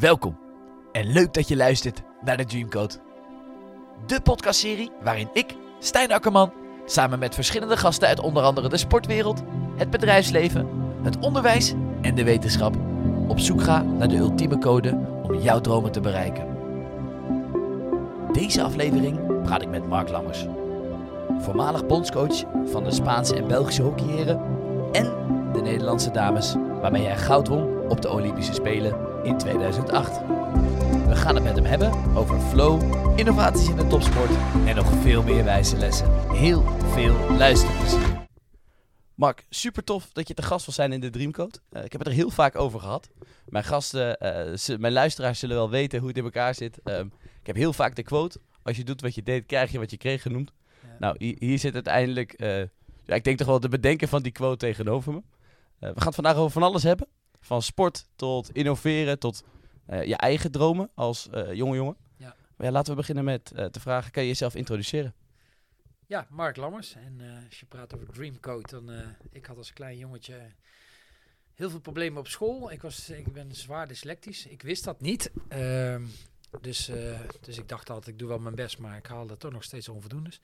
Welkom en leuk dat je luistert naar de Dreamcode. De podcastserie waarin ik, Stijn Akkerman, samen met verschillende gasten uit onder andere de sportwereld, het bedrijfsleven, het onderwijs en de wetenschap op zoek ga naar de ultieme code om jouw dromen te bereiken. Deze aflevering praat ik met Mark Lammers, voormalig bondscoach van de Spaanse en Belgische hockeyheren en de Nederlandse dames waarmee hij goud won op de Olympische Spelen in 2008. We gaan het met hem hebben over flow, innovaties in de topsport en nog veel meer wijze lessen. Heel veel luisterplezier. Mark, super tof dat je te gast wil zijn in de Dreamcode. Uh, ik heb het er heel vaak over gehad. Mijn gasten, uh, mijn luisteraars zullen wel weten hoe het in elkaar zit. Uh, ik heb heel vaak de quote, als je doet wat je deed, krijg je wat je kreeg genoemd. Ja. Nou, hier, hier, zit uiteindelijk, eh, ja, ik denk toch wel de bedenken van die quote tegenover me. we gaan het vandaag over van alles hebben. Van sport tot innoveren, tot uh, je eigen dromen als uh, jonge jongen. Ja. Maar ja, laten we beginnen met uh, te vragen, kan je jezelf introduceren? Ja, Mark Lammers. En als je praat over Dreamcode, dan ik had als klein jongetje heel veel problemen op school. Ik, was, ik ben zwaar dyslectisch. Ik wist dat niet. Ehm, dus, dus ik dacht altijd, ik doe wel mijn best, maar ik haalde toch nog steeds onvoldoendes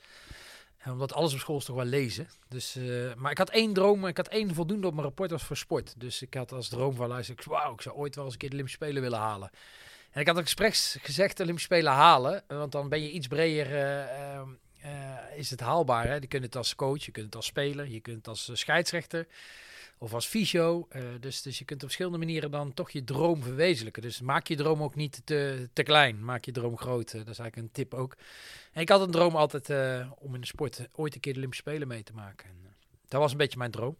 omdat alles op school is toch wel lezen. Dus, uh, maar ik had één droom, ik had één voldoende op mijn rapport was voor sport. Dus ik had als droom van luister, wauw, ik zou ooit wel eens een keer de Olympische Spelen willen halen. En ik had ook expres gezegd de Olympische Spelen halen, want dan ben je iets breder, uh, uh, is het haalbaar. Hè? Je kunt het als coach, je kunt het als speler, je kunt het als scheidsrechter of als fysio. dus, dus je kunt op verschillende manieren dan toch je droom verwezenlijken. Dus maak je droom ook niet te, te klein, maak je droom groot. dat is eigenlijk een tip ook. Ik had een droom altijd uh, om in de sport ooit een keer de Olympische Spelen mee te maken. En, dat was een beetje mijn droom.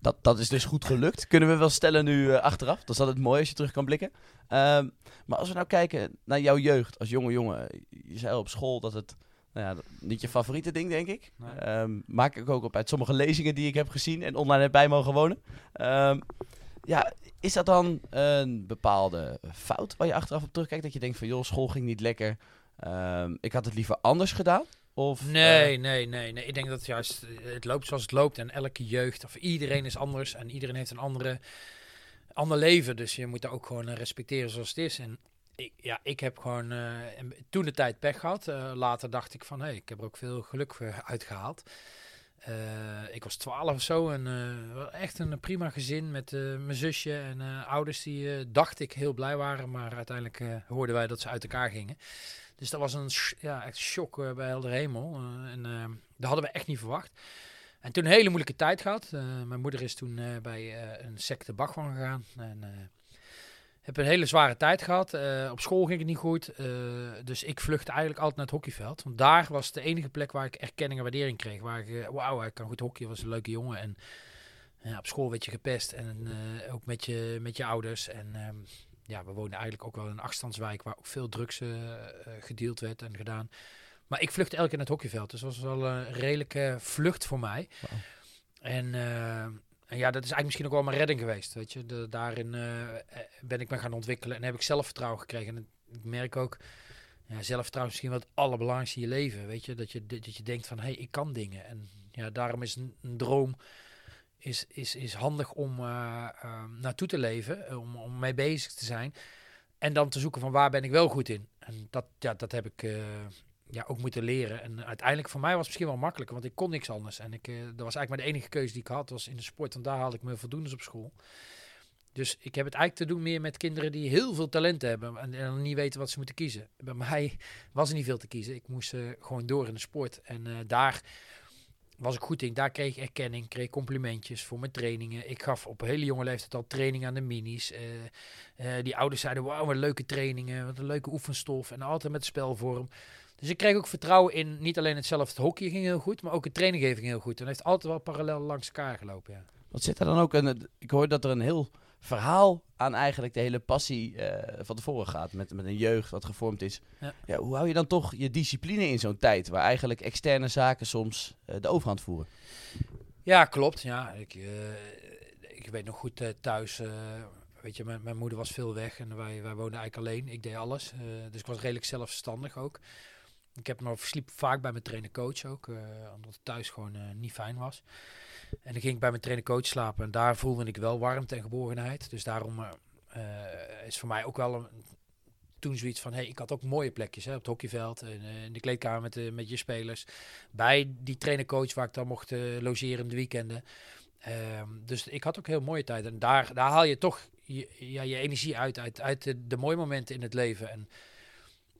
Dat, dat is dus goed gelukt. Kunnen we wel stellen nu achteraf. Dat is altijd mooi als je terug kan blikken. Um, maar als we nou kijken naar jouw jeugd als jonge jongen. Je zei op school dat het nou ja, niet je favoriete ding, denk ik. Nee. Um, maak ik ook op uit sommige lezingen die ik heb gezien en online heb bij mogen wonen. Um, ja, is dat dan een bepaalde fout waar je achteraf op terugkijkt? Dat je denkt van, joh, school ging niet lekker. Um, ik had het liever anders gedaan? Of, nee, uh... nee, nee, nee. Ik denk dat het juist het loopt zoals het loopt. En elke jeugd, of iedereen is anders. En iedereen heeft een andere, ander leven. Dus je moet daar ook gewoon respecteren zoals het is. En ik, ja, ik heb gewoon uh, toen de tijd pech gehad. Uh, later dacht ik van, hé, hey, ik heb er ook veel geluk uitgehaald. Uh, ik was twaalf of zo en echt een prima gezin met mijn zusje en ouders die, dacht ik, heel blij waren. Maar uiteindelijk hoorden wij dat ze uit elkaar gingen. Dus dat was een ja, echt shock bij Helder Hemel. En dat hadden we echt niet verwacht. En toen een hele moeilijke tijd gehad. mijn moeder is toen bij een secte Bachman gegaan. En heb een hele zware tijd gehad. op school ging het niet goed. dus ik vluchtte eigenlijk altijd naar het hockeyveld. Want daar was de enige plek waar ik erkenning en waardering kreeg. Waar ik, wauw, hij kan goed hockey, was een leuke jongen. En ja, op school werd je gepest. En ook met je, met je ouders. En ehm, ja, we woonden eigenlijk ook wel in een afstandswijk waar ook veel drugs uh, gedeeld werd en gedaan. Maar ik vluchtte elke keer naar het hockeyveld. Dus dat was wel een redelijke vlucht voor mij. Wow. En, uh, en, ja, dat is eigenlijk misschien ook wel mijn redding geweest. Weet je, de, daarin ben ik me gaan ontwikkelen en heb ik zelfvertrouwen gekregen. En ik merk ook, ja, zelfvertrouwen is misschien wel het allerbelangrijkste in je leven. Weet je, dat je, dat je denkt van, hé, hey, ik kan dingen. En ja, daarom is een, droom is, is, is handig om uh, uh, naartoe te leven, eh, om, om mee bezig te zijn. En dan te zoeken van waar ben ik wel goed in. En dat, ja, dat heb ik ja, ook moeten leren. En uiteindelijk voor mij was het misschien wel makkelijker, want ik kon niks anders. En ik, dat was eigenlijk maar de enige keuze die ik had, was in de sport. En daar haalde ik me voldoende op school. Dus ik heb het eigenlijk te doen meer met kinderen die heel veel talent hebben en, en niet weten wat ze moeten kiezen. Bij mij was er niet veel te kiezen. Ik moest gewoon door in de sport. En daar was ik goed in. Daar kreeg ik erkenning, kreeg complimentjes voor mijn trainingen. Ik gaf op een hele jonge leeftijd al training aan de minis. Die ouders zeiden, wauw, wat leuke trainingen, wat een leuke oefenstof. En altijd met spelvorm. Dus ik kreeg ook vertrouwen in, niet alleen hetzelfde hockey ging heel goed, maar ook het training ging heel goed. En heeft altijd wel parallel langs elkaar gelopen, ja. Wat zit er dan ook een, ik hoor dat er een heel verhaal aan eigenlijk de hele passie uh, van tevoren gaat. Met, met een jeugd wat gevormd is. Ja. ja hoe hou je dan toch je discipline in zo'n tijd waar eigenlijk externe zaken soms uh, de overhand voeren? Ja, klopt. Ja, ik, uh, ik weet nog goed thuis. weet je, mijn, mijn, moeder was veel weg en wij, wij woonden eigenlijk alleen. Ik deed alles. dus ik was redelijk zelfstandig ook. Ik heb me versliep vaak bij mijn trainer-coach ook, omdat het thuis gewoon niet fijn was. En dan ging ik bij mijn trainer-coach slapen. En daar voelde ik wel warmte en geborgenheid. Dus daarom uh, is voor mij ook wel een, toen zoiets van, hey, ik had ook mooie plekjes hè, op het hockeyveld, en, in de kleedkamer met, de, met je spelers. Bij die trainercoach waar ik dan mocht logeren in de weekenden. Ehm, dus ik had ook heel mooie tijd. En daar, daar haal je toch je, ja, je energie uit, uit, uit de, de mooie momenten in het leven. En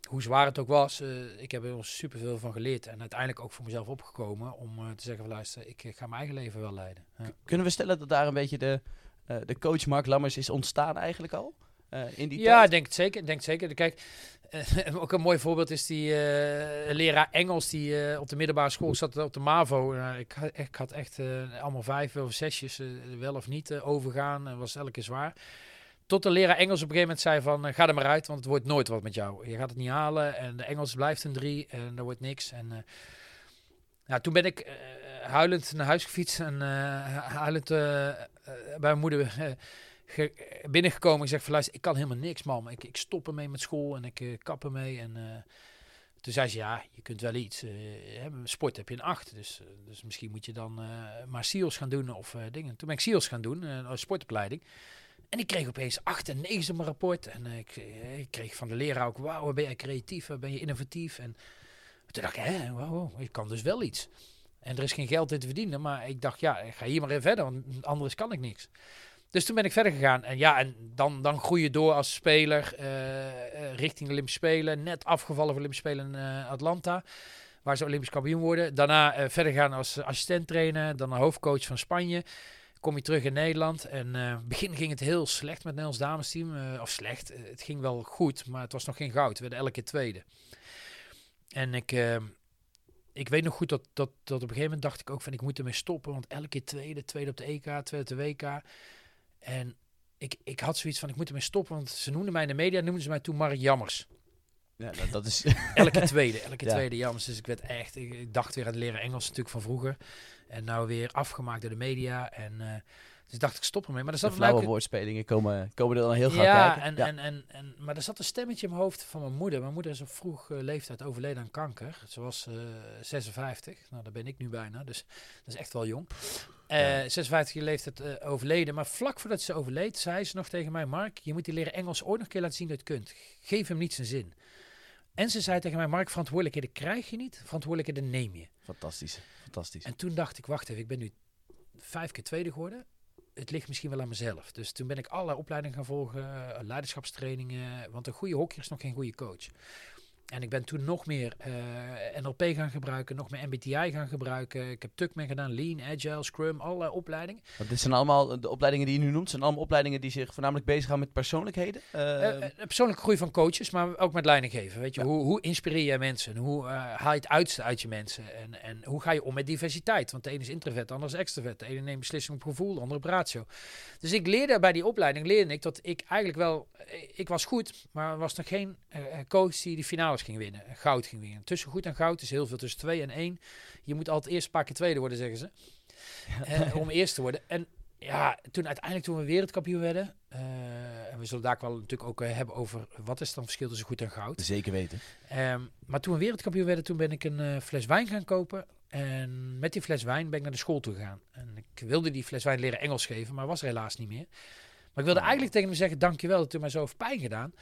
hoe zwaar het ook was, uh, ik heb er superveel van geleerd. En uiteindelijk ook voor mezelf opgekomen om uh, te zeggen, van, luister, ik ga mijn eigen leven wel leiden. Ja. Kunnen we stellen dat daar een beetje de, uh, de coach Mark Lammers is ontstaan eigenlijk al? in die ja, tijd? ik denk het zeker. Denk het zeker. Kijk, ook een mooi voorbeeld is die leraar Engels die op de middelbare school zat op de MAVO. ik, ik had echt allemaal vijf of zesjes, wel of niet overgaan. En was elke keer zwaar. Tot de leraar Engels op een gegeven moment zei van, uh, ga er maar uit, want het wordt nooit wat met jou. Je gaat het niet halen en de Engels blijft een drie en er wordt niks. En uh, ja, toen ben ik uh, huilend naar huis gefietst en huilend bij mijn moeder binnengekomen. Ik zeg van, luister, ik kan helemaal niks, man. Ik, ik stop ermee met school en ik kap ermee. En toen zei ze, ja, je kunt wel iets. sport heb je een acht, dus, dus misschien moet je dan maar SEALS gaan doen of dingen. Toen ben ik SEALS gaan doen, een sportopleiding. En ik kreeg opeens 8 en 9 op mijn rapport. En uh, ik, ik, kreeg van de leraar ook, wauw, ben jij creatief, ben je innovatief. En toen dacht ik, hè, wauw, ik kan dus wel iets. En er is geen geld in te verdienen, maar ik dacht, ja, ik ga hier maar even verder, want anders kan ik niks. Dus toen ben ik verder gegaan. En ja, en dan, dan groei je door als speler richting Olympische Spelen. Net afgevallen voor Olympische Spelen in Atlanta, waar ze Olympisch kampioen worden. Daarna verder gaan als assistent trainer, dan hoofdcoach van Spanje kom je terug in Nederland. En uh, begin ging het heel slecht met het Nederlands damesteam. Uh, of slecht, uh, het ging wel goed, maar het was nog geen goud. We werden elke keer tweede. En ik, ik weet nog goed dat, dat, dat op een gegeven moment dacht ik ook van ik moet ermee stoppen. Want elke keer tweede, tweede op de EK, tweede op de WK. En ik, ik had zoiets van ik moet ermee stoppen. Want ze noemden mij in de media, noemden ze mij toen Mark Jammers. Ja, dat, dat is... elke tweede, elke ja. tweede Jammers. Dus ik werd echt, ik, ik dacht weer aan het leren Engels natuurlijk van vroeger. En nou weer afgemaakt door de media. En uh, dus dacht ik stop ermee. Maar er zat de flauwe woordspelingen komen, komen er dan heel graag ja, kijken. En, ja, en, en, en, maar er zat een stemmetje in mijn hoofd van mijn moeder. Mijn moeder is op vroeg uh, leeftijd overleden aan kanker. Ze was uh, 56. Nou, daar ben ik nu bijna. Dus dat is echt wel jong. Uh, ja. 56 jaar leeftijd overleden. Maar vlak voordat ze overleed, zei ze nog tegen mij... Mark, je moet die leren Engels ooit nog een keer laten zien dat je het kunt. Geef hem niet zijn zin. En ze zei tegen mij, Mark, verantwoordelijkheden krijg je niet, verantwoordelijkheden neem je. Fantastisch, fantastisch. En toen dacht ik, wacht even, ik ben nu vijf keer tweede geworden. Het ligt misschien wel aan mezelf. Dus toen ben ik allerlei opleidingen gaan volgen, uh, leiderschapstrainingen. Want een goede hockeyer is nog geen goede coach. En ik ben toen nog meer uh, NLP gaan gebruiken, nog meer MBTI gaan gebruiken. Ik heb Tuckman gedaan, Lean, Agile, Scrum, allerlei opleidingen. Want dit zijn allemaal, de opleidingen die je nu noemt, zijn allemaal opleidingen die zich voornamelijk bezighouden met persoonlijkheden? Uh, uh, persoonlijke groei van coaches, maar ook met leiding geven. Weet je, ja. hoe, hoe inspireer je mensen? Hoe haal je het uitste uit je mensen? En, en hoe ga je om met diversiteit? Want de ene is introvert, de ander is extrovert. De ene neemt beslissingen op gevoel, de andere op ratio. Dus ik leerde bij die opleiding, leerde ik dat ik eigenlijk wel, ik was goed, maar was nog geen coach die die finales ging winnen. Goud ging winnen. Tussen goed en goud is heel veel. Tussen 2 en 1. Je moet altijd eerst een paar keer tweede worden, zeggen ze. Ja. Uh, om eerst te worden. En ja, toen uiteindelijk toen we wereldkampioen werden. Uh, en we zullen daar wel natuurlijk ook uh, hebben over wat is dan het verschil tussen goed en goud. Zeker weten. Um, maar toen we wereldkampioen werden, toen ben ik een fles wijn gaan kopen. En met die fles wijn ben ik naar de school toe gegaan. En ik wilde die fles wijn leren Engels geven, maar was er helaas niet meer. Maar ik wilde oh. eigenlijk tegen hem zeggen, dankjewel dat u mij zo heeft pijn gedaan.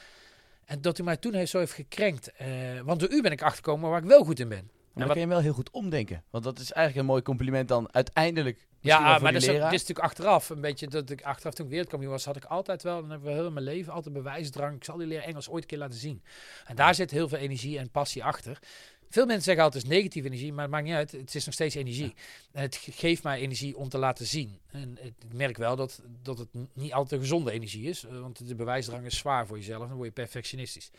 En dat u mij toen heeft zo heeft gekrenkt. Uh, want door u ben ik achtergekomen waar ik wel goed in ben. Maar dan kun je hem wel heel goed omdenken. Want dat is eigenlijk een mooi compliment dan uiteindelijk. Ja, maar dat is, dit is natuurlijk achteraf. Een beetje dat ik achteraf toen ik wereldkampioen was, had ik altijd wel, dan hebben we heel mijn leven, altijd bewijsdrang. Ik zal die leren Engels ooit een keer laten zien. En daar zit heel veel energie en passie achter. Veel mensen zeggen altijd negatieve energie, maar het maakt niet uit. Het is nog steeds energie. En het geeft mij energie om te laten zien. En ik merk wel dat, dat het niet altijd een gezonde energie is. Want de bewijsdrang is zwaar voor jezelf. Dan word je perfectionistisch.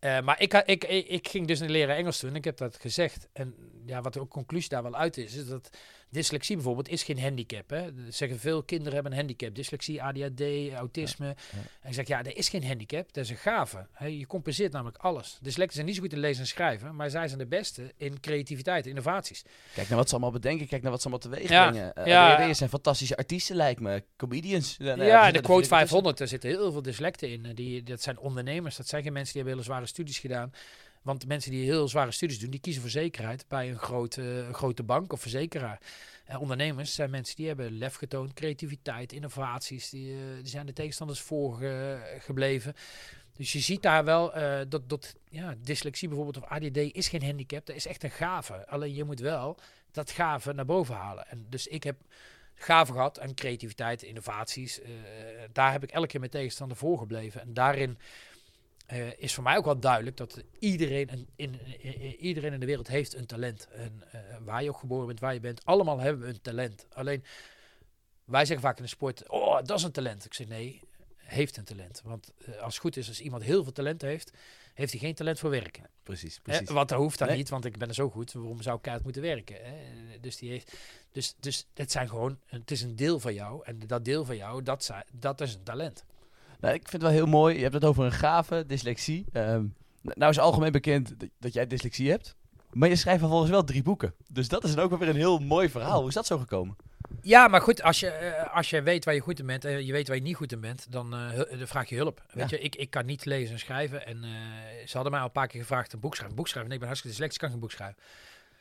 Uh, maar ik, ik, ik, ik, ging dus leren Engels toen. Ik heb dat gezegd. En ja, wat de conclusie daar wel uit is, is dat dyslexie bijvoorbeeld is geen handicap. Hè. Zeggen veel kinderen hebben een handicap. Dyslexie, ADHD, autisme. Ja, ja. En ik zeg, ja, dat is geen handicap. Dat is een gave. He, je compenseert namelijk alles. Dyslecten zijn niet zo goed in lezen en schrijven, maar zij zijn de beste in creativiteit, innovaties. Kijk naar wat ze allemaal bedenken. Kijk naar wat ze allemaal teweeg ja, brengen. Uh, ja. Er zijn fantastische artiesten, lijkt me. Comedians. Nou, ja, de quote 500, daar zitten heel veel dyslecten in. Die, dat zijn ondernemers. Dat zijn geen mensen die hebben hele zware studies gedaan. Want mensen die heel zware studies doen, die kiezen voor zekerheid bij een grote, grote bank of verzekeraar. Uh, ondernemers zijn mensen die hebben lef getoond, creativiteit, innovaties. Die, uh, die zijn de tegenstanders voorgebleven. Dus je ziet daar wel uh, dat, dat ja, dyslexie bijvoorbeeld of ADD is geen handicap. Dat is echt een gave. Alleen je moet wel dat gave naar boven halen. En dus ik heb gave gehad en creativiteit, innovaties. Uh, daar heb ik elke keer met tegenstander voor gebleven. En daarin uh, is voor mij ook wel duidelijk dat iedereen in, in, in, iedereen in de wereld heeft een talent. En waar je ook geboren bent, waar je bent, allemaal hebben we een talent. Alleen wij zeggen vaak in de sport, oh, dat is een talent. Ik zeg nee, heeft een talent. Want uh, als het goed is, als iemand heel veel talent heeft, heeft hij geen talent voor werken. Precies, precies. wat dat hoeft dan niet, want ik ben er zo goed. Waarom zou ik keihard moeten werken? Dus, die heeft, dus, dus het zijn gewoon, het is een deel van jou. En dat deel van jou, dat, dat is een talent. Nou, ik vind het wel heel mooi. Je hebt het over een gave, dyslexie. Um, nou is algemeen bekend dat jij dyslexie hebt. Maar je schrijft vervolgens wel drie boeken. Dus dat is dan ook weer een heel mooi verhaal. Hoe is dat zo gekomen? Ja, maar goed, als je, uh, als je weet waar je goed in bent en je weet waar je niet goed in bent, dan, uh, dan vraag je hulp. Weet je, ik, ik kan niet lezen en schrijven. En uh, ze hadden mij al een paar keer gevraagd een boek schrijven. boek schrijven. Nee, ik ben hartstikke dyslectisch, kan geen boek schrijven.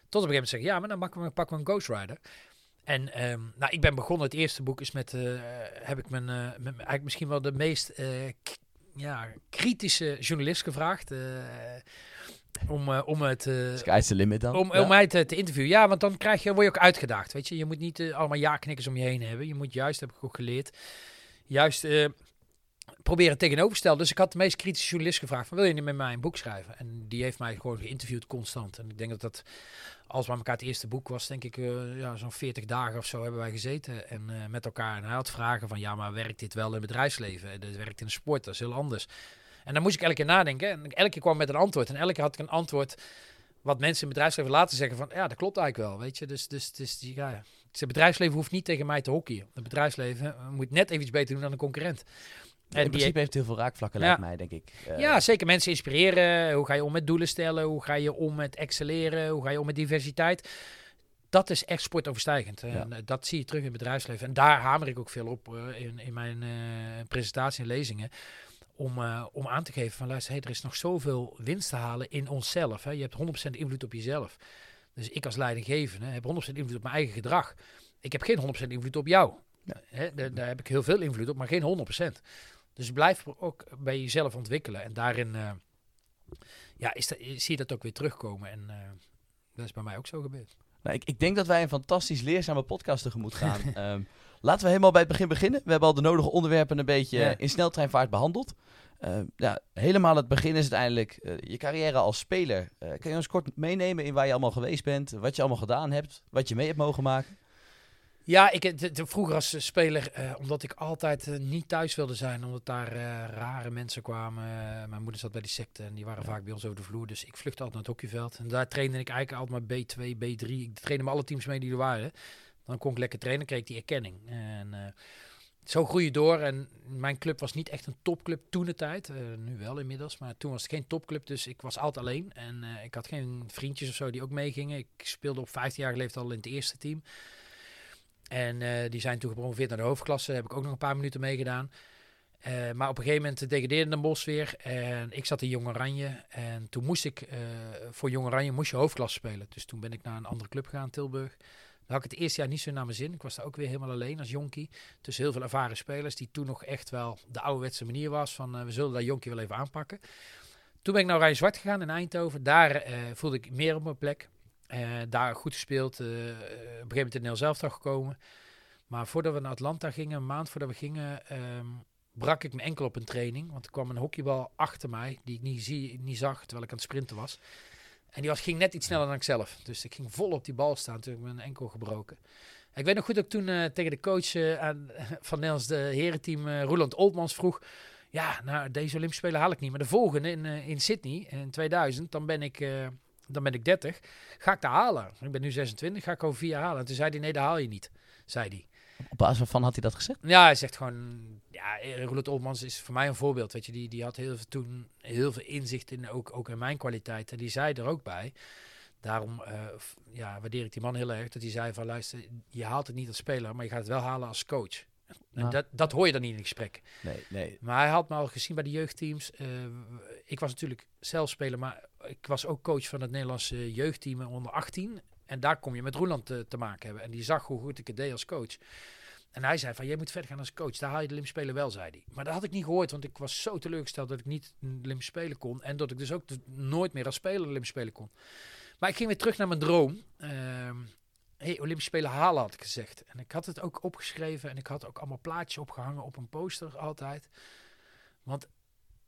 Tot op een gegeven moment zeggen, ja, maar dan pakken we, pakken we een ghostwriter. En um, nou, ik ben begonnen, het eerste boek is met, heb ik mijn, met, eigenlijk misschien wel de meest ja, kritische journalist gevraagd om, om het... Sky's the limit dan. Om, om mij te, te, interviewen. Ja, want dan krijg je, word je ook uitgedaagd. Weet je, je moet niet allemaal ja-knikkers om je heen hebben. Je moet juist, heb ik ook geleerd, juist proberen tegenoverstellen. Dus ik had de meest kritische journalist gevraagd: van, wil je niet met mij een boek schrijven? En die heeft mij gewoon geïnterviewd constant. En ik denk dat dat, als we elkaar het eerste boek was, denk ik, ja, zo'n 40 dagen of zo hebben wij gezeten. En met elkaar. En hij had vragen van: ja, maar werkt dit wel in het bedrijfsleven? Het werkt in de sport, dat is heel anders. En dan moest ik elke keer nadenken. En elke keer kwam met een antwoord. En elke keer had ik een antwoord wat mensen in het bedrijfsleven laten zeggen van... Ja, dat klopt eigenlijk wel, weet je. Dus, dus, dus ja, het bedrijfsleven hoeft niet tegen mij te hockeyen. Het bedrijfsleven moet net even iets beter doen dan een concurrent. En in principe heeft heel veel raakvlakken, lijkt mij, denk ik. Uh, ja, zeker mensen inspireren. Hoe ga je om met doelen stellen? Hoe ga je om met excelleren? Hoe ga je om met diversiteit? Dat is echt sportoverstijgend. En eh, dat zie je terug in het bedrijfsleven. En daar hamer ik ook veel op uh, in, in mijn uh, presentatie en lezingen om, om aan te geven van luister, hey, er is nog zoveel winst te halen in onszelf. Hè. Je hebt 100% invloed op jezelf. Dus ik als leidinggevende heb 100% invloed op mijn eigen gedrag. Ik heb geen 100% invloed op jou. Ja. Hè, daar, daar, heb ik heel veel invloed op, maar geen 100%. Dus blijf ook bij jezelf ontwikkelen. En daarin uh, ja, is dat, zie je dat ook weer terugkomen. En uh, dat is bij mij ook zo gebeurd. Nou, ik, ik denk dat wij een fantastisch leerzame podcast tegemoet gaan. um, laten we helemaal bij het begin beginnen. We hebben al de nodige onderwerpen een beetje in sneltreinvaart behandeld. Uh, ja, helemaal het begin is uiteindelijk uh, je carrière als speler. Uh, kan je ons kort meenemen in waar je allemaal geweest bent, wat je allemaal gedaan hebt, wat je mee hebt mogen maken? Ja, ik, de, de, vroeger als speler, omdat ik altijd niet thuis wilde zijn, omdat daar rare mensen kwamen. mijn moeder zat bij die secte en die waren vaak bij ons over de vloer. Dus ik vluchtte altijd naar het hockeyveld. En daar trainde ik eigenlijk altijd maar B2, B3. Ik trainde met alle teams mee die er waren. Dan kon ik lekker trainen, kreeg ik die erkenning. En zo groei je door. En mijn club was niet echt een topclub toen de tijd. Nu wel inmiddels. Maar toen was het geen topclub. Dus ik was altijd alleen. En ik had geen vriendjes of zo die ook meegingen. Ik speelde op 15 jaar leeftijd al in het eerste team. En uh, die zijn toen gepromoveerd naar de hoofdklasse. Heb ik ook nog een paar minuten meegedaan. maar op een gegeven moment degradeerde Den Bos weer. En ik zat in Jong Oranje. En toen moest ik, voor Jong Oranje moest je hoofdklasse spelen. Dus toen ben ik naar een andere club gegaan, Tilburg had ik het eerste jaar niet zo naar mijn zin. Ik was daar ook weer helemaal alleen als jonkie. Tussen heel veel ervaren spelers, die toen nog echt wel de ouderwetse manier was van we zullen dat jonkie wel even aanpakken. Toen ben ik naar Oranje Zwart gegaan in Eindhoven. Daar voelde ik meer op mijn plek. Uh, daar goed gespeeld. op een gegeven moment in Nel zelf gekomen. Maar voordat we naar Atlanta gingen, een maand voordat we gingen, um, brak ik me enkel op een training. Want er kwam een hockeybal achter mij, die ik niet, zie, niet zag terwijl ik aan het sprinten was. En die was, ging net iets sneller dan ik zelf. Dus ik ging vol op die bal staan toen ik mijn enkel gebroken. Ik weet nog goed dat toen tegen de coach van Nels de herenteam, uh, Roland Oldmans, vroeg... Ja, nou, deze Olympische Spelen haal ik niet. Maar de volgende in, in Sydney in 2000, dan ben, ik, dan ben ik 30. Ga ik daar halen? Ik ben nu 26, ga ik over vier halen. En toen zei hij, nee, dat haal je niet, zei hij. Op basis waarvan had hij dat gezegd? Ja, hij zegt gewoon... Ja, Roland Olmans is voor mij een voorbeeld. Weet je, die, die had heel veel, toen heel veel inzicht in, ook, ook in mijn kwaliteiten. Die zei er ook bij. Daarom uh, ja, waardeer ik die man heel erg. Dat hij zei van luister, je haalt het niet als speler, maar je gaat het wel halen als coach. En dat, dat hoor je dan niet in het gesprek. Nee, nee. Maar hij had me al gezien bij de jeugdteams. Uh, ik was natuurlijk zelf speler, maar ik was ook coach van het Nederlandse jeugdteam onder 18. En daar kom je met Roeland te, te, maken hebben. En die zag hoe goed ik het deed als coach. En hij zei van, jij moet verder gaan als coach. Daar haal je de Olympische Spelen wel, zei hij. Maar dat had ik niet gehoord, want ik was zo teleurgesteld dat ik niet de Olympische Spelen kon. En dat ik dus ook nooit meer als speler de Olympische Spelen kon. Maar ik ging weer terug naar mijn droom. Ehm hey, Olympische Spelen halen had ik gezegd. En ik had het ook opgeschreven en ik had ook allemaal plaatjes opgehangen op een poster altijd. Want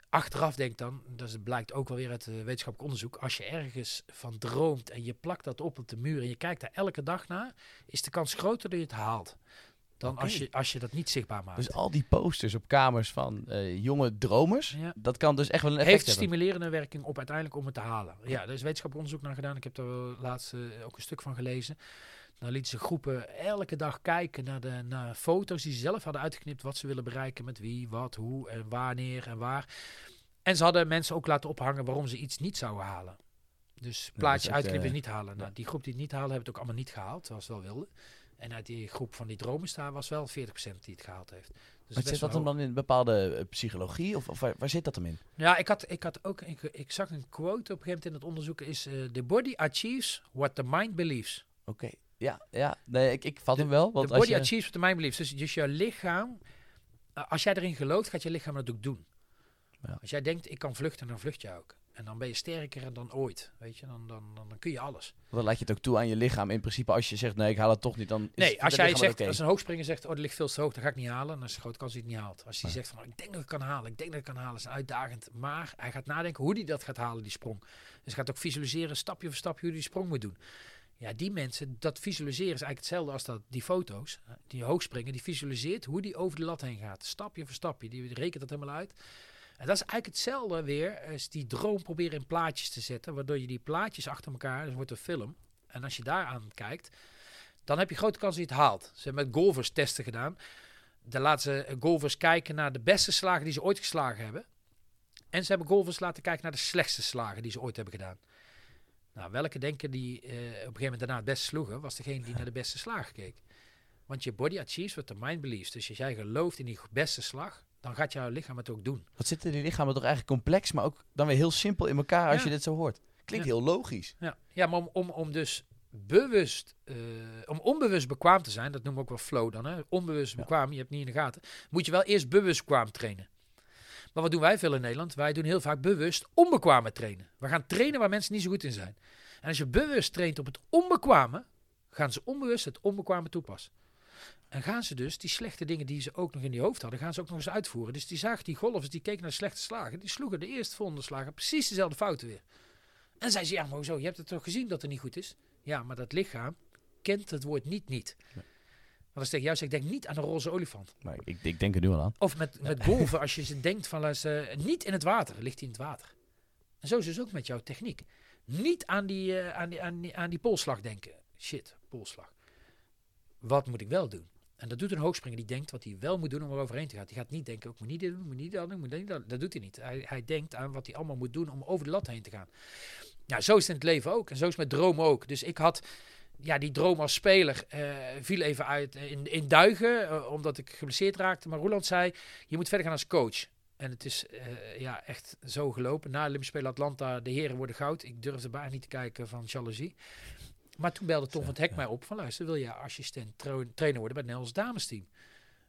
achteraf denk dan, dat blijkt ook wel weer uit wetenschappelijk onderzoek, als je ergens van droomt en je plakt dat op op de muur en je kijkt daar elke dag naar, is de kans groter dat je het haalt. Dan als, je, als je dat niet zichtbaar maakt. Dus al die posters op kamers van eh, jonge dromers, Ja. dat kan dus echt wel een effect heeft hebben. stimulerende werking op uiteindelijk om het te halen. Ja, er is wetenschappelijk onderzoek naar gedaan. Ik heb er laatst eh, ook een stuk van gelezen. Dan lieten ze groepen elke dag kijken naar, de, naar foto's die ze zelf hadden uitgeknipt. Wat ze willen bereiken, met wie, wat, hoe en wanneer en waar. En ze hadden mensen ook laten ophangen waarom ze iets niet zouden halen. Dus plaatjes echt, uitknippen is niet halen. Nou, die groep die het niet halen, hebben het ook allemaal niet gehaald, zoals ze wel wilden. En uit die groep van die dromers daar was wel 40% die het gehaald heeft. Dus Maar zit dat hem dan in bepaalde eh, psychologie? Of, of waar, waar zit dat hem in? ja, ik had, ik had ook, ik, ik zag een quote op een gegeven moment in het onderzoek, is eh the body achieves what the mind believes. Oké, ja, ja. Nee, ik, ik vat hem wel. Want als body je, achieves what the mind believes. Dus, dus je lichaam, eh, als jij erin gelooft, gaat je lichaam dat ook doen. Ja. Als jij denkt, ik kan vluchten, dan vlucht je ook. En dan ben je sterker dan ooit, weet je, dan, dan, dan, dan kun je alles. dan laat je het ook toe aan je lichaam. In principe, als je zegt, nee, ik haal het toch niet, dan is Nee, het als het jij zegt, als een hoogspringer zegt, oh, dat ligt veel te hoog, dat ga ik niet halen, dan is de grote kans dat hij het niet haalt. Als hij Ja. zegt van, oh, ik denk dat ik het kan halen, ik denk dat ik het kan halen, is uitdagend. Maar hij gaat nadenken hoe hij dat gaat halen, die sprong. Dus hij gaat ook visualiseren, stapje voor stapje, hoe hij die sprong moet doen. Ja, die mensen, dat visualiseren is eigenlijk hetzelfde als dat, die foto's. Die hoogspringen, die visualiseert hoe die over de lat heen gaat. Stapje voor stapje, die rekent dat helemaal uit. En dat is eigenlijk hetzelfde weer als die droom proberen in plaatjes te zetten. Waardoor je die plaatjes achter elkaar, dus wordt een film. En als je daar aan kijkt, dan heb je grote kans dat je het haalt. Ze hebben met golfers testen gedaan. Dan laten ze eh, golfers kijken naar de beste slagen die ze ooit geslagen hebben. En ze hebben golfers laten kijken naar de slechtste slagen die ze ooit hebben gedaan. Nou, welke denken die eh, op een gegeven moment daarna het beste sloegen, was degene die naar de beste slagen keek. Want je body achieves what the mind believes. Dus als jij gelooft in die beste slag, dan gaat jouw lichaam het ook doen. Wat zitten die lichamen toch eigenlijk complex, maar ook dan weer heel simpel in elkaar als Ja. je dit zo hoort. Klinkt Ja. heel logisch. Ja, ja maar om, om, om dus bewust, eh, om onbewust bekwaam te zijn, dat noemen we ook wel flow dan, hè? onbewust Ja. bekwaam, je hebt niet in de gaten, moet je wel eerst bewust bekwaam trainen. Maar wat doen wij veel in Nederland? Wij doen heel vaak bewust onbekwame trainen. We gaan trainen waar mensen niet zo goed in zijn. En als je bewust traint op het onbekwame, gaan ze onbewust het onbekwame toepassen. En gaan ze dus die slechte dingen die ze ook nog in die hoofd hadden, gaan ze ook nog eens uitvoeren. Dus die zagen die golfers, die keken naar slechte slagen, die sloegen de eerstvolgende slagen precies dezelfde fouten weer. En zei ze, ja, maar hoezo? Je hebt het toch gezien dat het niet goed is? Ja, maar dat lichaam kent het woord niet niet. Maar als ik tegen jou zeg, denk niet aan een roze olifant. Maar ik, ik denk er nu al aan. Of met, met golven, als je ze denkt van, niet in het water, ligt hij in het water. En zo is het dus ook met jouw techniek. Niet aan die, eh, aan die, aan die, aan die polslag denken. Shit, polslag. Wat moet ik wel doen? En dat doet een hoogspringer die denkt wat hij wel moet doen om er overheen te gaan. Die gaat niet denken, ik moet niet dit doen, moet niet dat doen, moet niet dat. Dat doet hij niet. Hij, hij denkt aan wat hij allemaal moet doen om over de lat heen te gaan. Nou, zo is het in het leven ook. En zo is het met dromen ook. Dus ik had ja, die droom als speler eh, viel even uit in, in duigen, eh, omdat ik geblesseerd raakte. Maar Roland zei, je moet verder gaan als coach. En het is eh, ja, echt zo gelopen. Na Olympische Spelen Atlanta, de heren worden goud. Ik durfde bijna niet te kijken van jaloezie. Maar toen belde Tom van het Hek ja. mij op van luister, wil je assistent tra- trainer worden bij het Nederlands damesteam?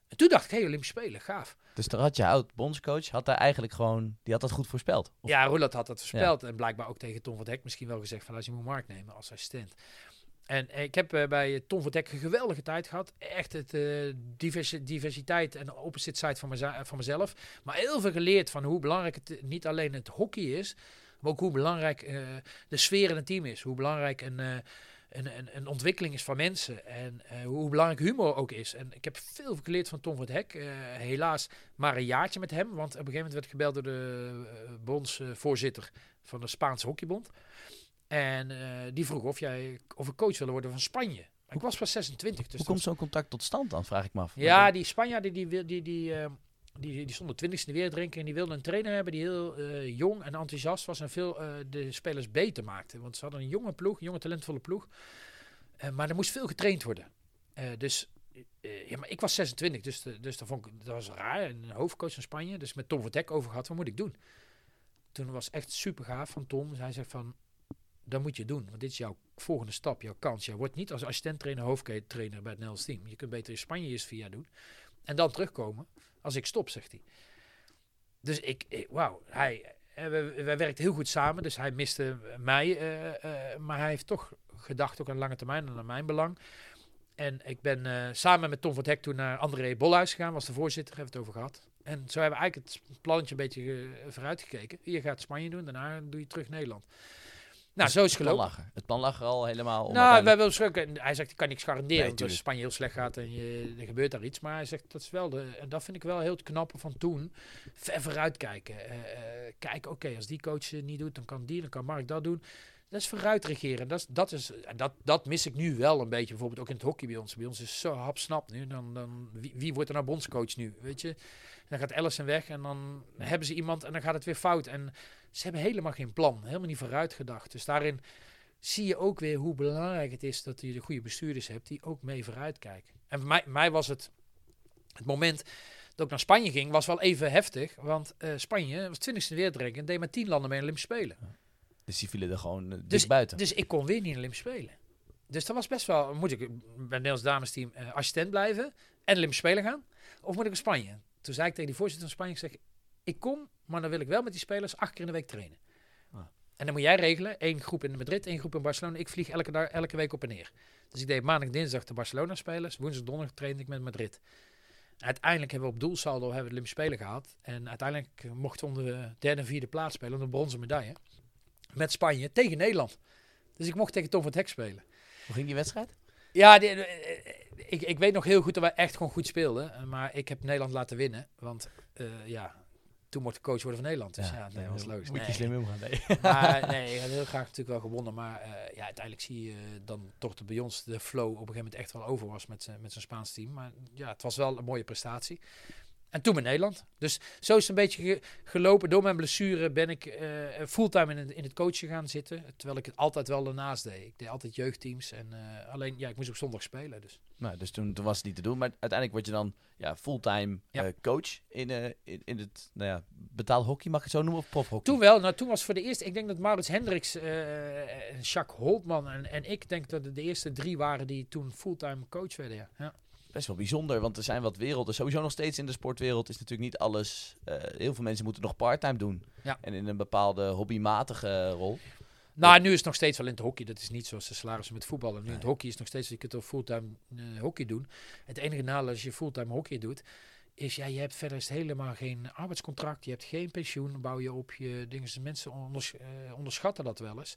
En toen dacht ik, hey, Olympische Spelen, gaaf. Dus daar had je oud bondscoach, had daar eigenlijk gewoon, die had dat goed voorspeld. Of- Ja, Roland had dat voorspeld. En blijkbaar ook tegen Tom van het Hek misschien wel gezegd van, luister, je moet Mark nemen als assistent. En eh, ik heb eh, bij Tom het Hek een geweldige tijd gehad. Echt het eh, diversi- diversiteit en de opposite side van, mezelf. Maar heel veel geleerd van hoe belangrijk het niet alleen het hockey is, maar ook hoe belangrijk de sfeer in een team is. Hoe belangrijk een, een, een, ontwikkeling is van mensen. En hoe belangrijk humor ook is. En ik heb veel geleerd van Tom het. Eh, helaas maar een jaartje met hem. Want op een gegeven moment werd ik gebeld door de bondsvoorzitter van de Spaanse hockeybond. En eh, die vroeg of, jij, of ik coach wilde worden van Spanje. Maar ik was pas 26. Dus Hoe komt zo'n contact tot stand dan, vraag ik me af. ja, die Spanjaarden die, wil- die, die, eh, die, die stonden twintigste in de wereldranking en die wilden een trainer hebben die heel eh, jong en enthousiast was en veel eh, de spelers beter maakte. Want ze hadden een jonge ploeg, een jonge talentvolle ploeg. Maar er moest veel getraind worden. Dus ja, maar ik was 26, dus, de- dus dat, vond ik, dat was raar. Een hoofdcoach van Spanje, dus met Tom Vertek over gehad, wat moet ik doen? Toen was echt super gaaf van Tom. Hij zegt van, dan moet je doen. Want dit is jouw volgende stap, jouw kans. Je wordt niet als assistent-trainer, hoofdtrainer bij het Nederlands team. Je kunt beter in Spanje eerst jaar doen. En dan terugkomen als ik stop, zegt hij. Dus ik, ik wauw, hij, eh, we, we werkten heel goed samen. Dus hij miste mij. eh, eh, maar hij heeft toch gedacht ook aan lange termijn en aan mijn belang. En ik ben eh, samen met Tom van Hek toen naar André Bolhuis gegaan. Was de voorzitter, hebben we het over gehad. En zo hebben we eigenlijk het plannetje een beetje eh, vooruitgekeken. Je gaat Spanje doen, daarna doe je terug Nederland. Nou, zo is het plan gelopen. Het plan lag er al helemaal om Nou, we hebben besproken. Hij zegt, ik kan niks garanderen. Nee, als. Spanje heel slecht gaat en je, er gebeurt daar iets. Maar hij zegt, dat is wel de... En dat vind ik wel heel het knappe van toen. Ver vooruitkijken. Eh eh kijk, oké, als die coach het niet doet, dan kan die, dan kan Mark dat doen. Dat is vooruit regeren. Dat, is, dat, is, en dat, dat mis ik nu wel een beetje. Bijvoorbeeld ook in het hockey bij ons. Bij ons is zo hapsnap nu. Dan, dan, wie, wie wordt er nou bondscoach nu? Weet je? Dan gaat Ellison weg en dan hebben ze iemand en dan gaat het weer fout. En ze hebben helemaal geen plan. Helemaal niet vooruit gedacht. Dus daarin zie je ook weer hoe belangrijk het is dat je de goede bestuurders hebt die ook mee vooruit kijken. En voor mij, mij was het, het moment dat ik naar Spanje ging, was wel even heftig. Want eh, Spanje was 20e wereldranking en deed maar 10 landen mee in Olympische Spelen. Dus die vielen er gewoon uh, dik Dus, buiten. dus ik kon weer niet in Olympische Spelen. Dus dat was best wel, moet ik bij het Nederlands damesteam eh, assistent blijven en Olympische Spelen gaan? Of moet ik in Spanje? Toen zei ik tegen die voorzitter van Spanje, ik zeg, ik kom, maar dan wil ik wel met die spelers acht keer in de week trainen. Ah. En dan moet jij regelen, één groep in Madrid, één groep in Barcelona. Ik vlieg elke, dag, elke week op en neer. Dus ik deed maandag, dinsdag de Barcelona spelers. Woensdag, donderdag trainde ik met Madrid. Uiteindelijk hebben we op doelsaldo hebben we de Olympische Spelen gehad. En uiteindelijk mochten we om de derde en vierde plaats spelen, om de bronzen medaille. Met Spanje tegen Nederland. Dus ik mocht tegen Tom van het Hek spelen. Hoe ging die wedstrijd? Ja, die- eh, ik, ik weet nog heel goed dat wij echt gewoon goed speelden. eh, Maar ik heb Nederland laten winnen. Want eh, ja, toen mocht ik coach worden van Nederland. Dus ja, nee, dat was logisch. Moet je Nee. slim omgaan. Nee. Maar nee, ik had heel graag natuurlijk wel gewonnen. Maar eh, ja, uiteindelijk zie je dan toch dat bij ons de flow op een gegeven moment echt wel over was met, met zijn Spaans team. Maar ja, het was wel een mooie prestatie. En toen met Nederland. Dus zo is het een beetje ge- gelopen. Door mijn blessure ben ik eh, fulltime in het, in het coachen gaan zitten. Terwijl ik het altijd wel ernaast deed. Ik deed altijd jeugdteams. En eh, alleen, ja, ik moest op zondag spelen. Dus. Nou, dus toen, toen was het niet te doen. Maar uiteindelijk word je dan ja, fulltime Ja. eh, coach in, in, in het nou ja, betaald hockey, mag ik het zo noemen? Of profhockey? Toen wel. Nou, toen was voor de eerste... Ik denk dat Maurits Hendricks, en Jacques Holtman en, en ik... denk dat het de eerste drie waren die toen fulltime coach werden. Ja. ja. Best wel bijzonder, want er zijn wat werelden. Sowieso nog steeds in de sportwereld is natuurlijk niet alles... eh, heel veel mensen moeten nog parttime doen. Ja. En in een bepaalde hobbymatige rol. Nou, nu is het nog steeds wel in het hockey. Dat is niet zoals de salarissen met voetballen. Nu in het hockey is het nog steeds, je kunt ook fulltime eh, hockey doen. Het enige nadeel als je fulltime hockey doet, is ja, je hebt verder is helemaal geen arbeidscontract. Je hebt geen pensioen, bouw je op je dingen. Mensen onders- eh, onderschatten dat wel eens.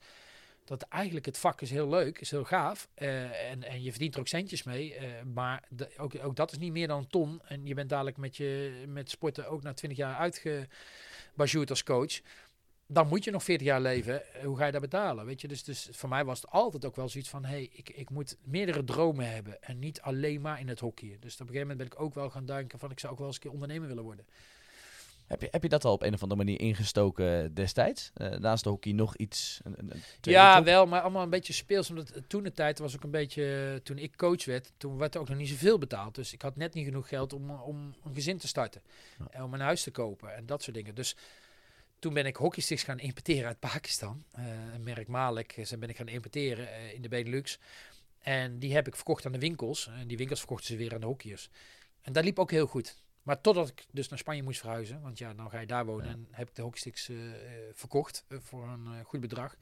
Dat eigenlijk het vak is heel leuk, is heel gaaf. eh, en, en je verdient er ook centjes mee. eh, maar ook, ook dat is niet meer dan een ton. En je bent dadelijk met, je, met sporten ook na 20 jaar uitgebajoerd als coach dan moet je nog 40 jaar leven. Hoe ga je dat betalen? Weet je, dus, dus voor mij was het altijd ook wel zoiets van: hey, ik, ik moet meerdere dromen hebben. En niet alleen maar in het hockey. Dus op een gegeven moment ben ik ook wel gaan denken: van ik zou ook wel eens een keer ondernemer willen worden. Heb je, heb je dat al op een of andere manier ingestoken destijds? Eh, naast de hockey nog iets? Een, een, Ja, wel, maar allemaal een beetje speels. Omdat eh, toen de tijd was ook een beetje, eh, toen ik coach werd, toen werd er ook nog niet zoveel betaald. Dus ik had net niet genoeg geld om, om een gezin te starten. Ja. En om een huis te kopen en dat soort dingen. Dus toen ben ik hockeysticks gaan importeren uit Pakistan. Eh, een merk Malek. Dus dan ben ik gaan importeren eh, in de Benelux. En die heb ik verkocht aan de winkels. En die winkels verkochten ze weer aan de hockeyers. En dat liep ook heel goed. Maar totdat ik dus naar Spanje moest verhuizen. Want ja, dan ga je daar wonen. Ja. En heb ik de hockeysticks eh, eh, verkocht eh, voor een goed bedrag.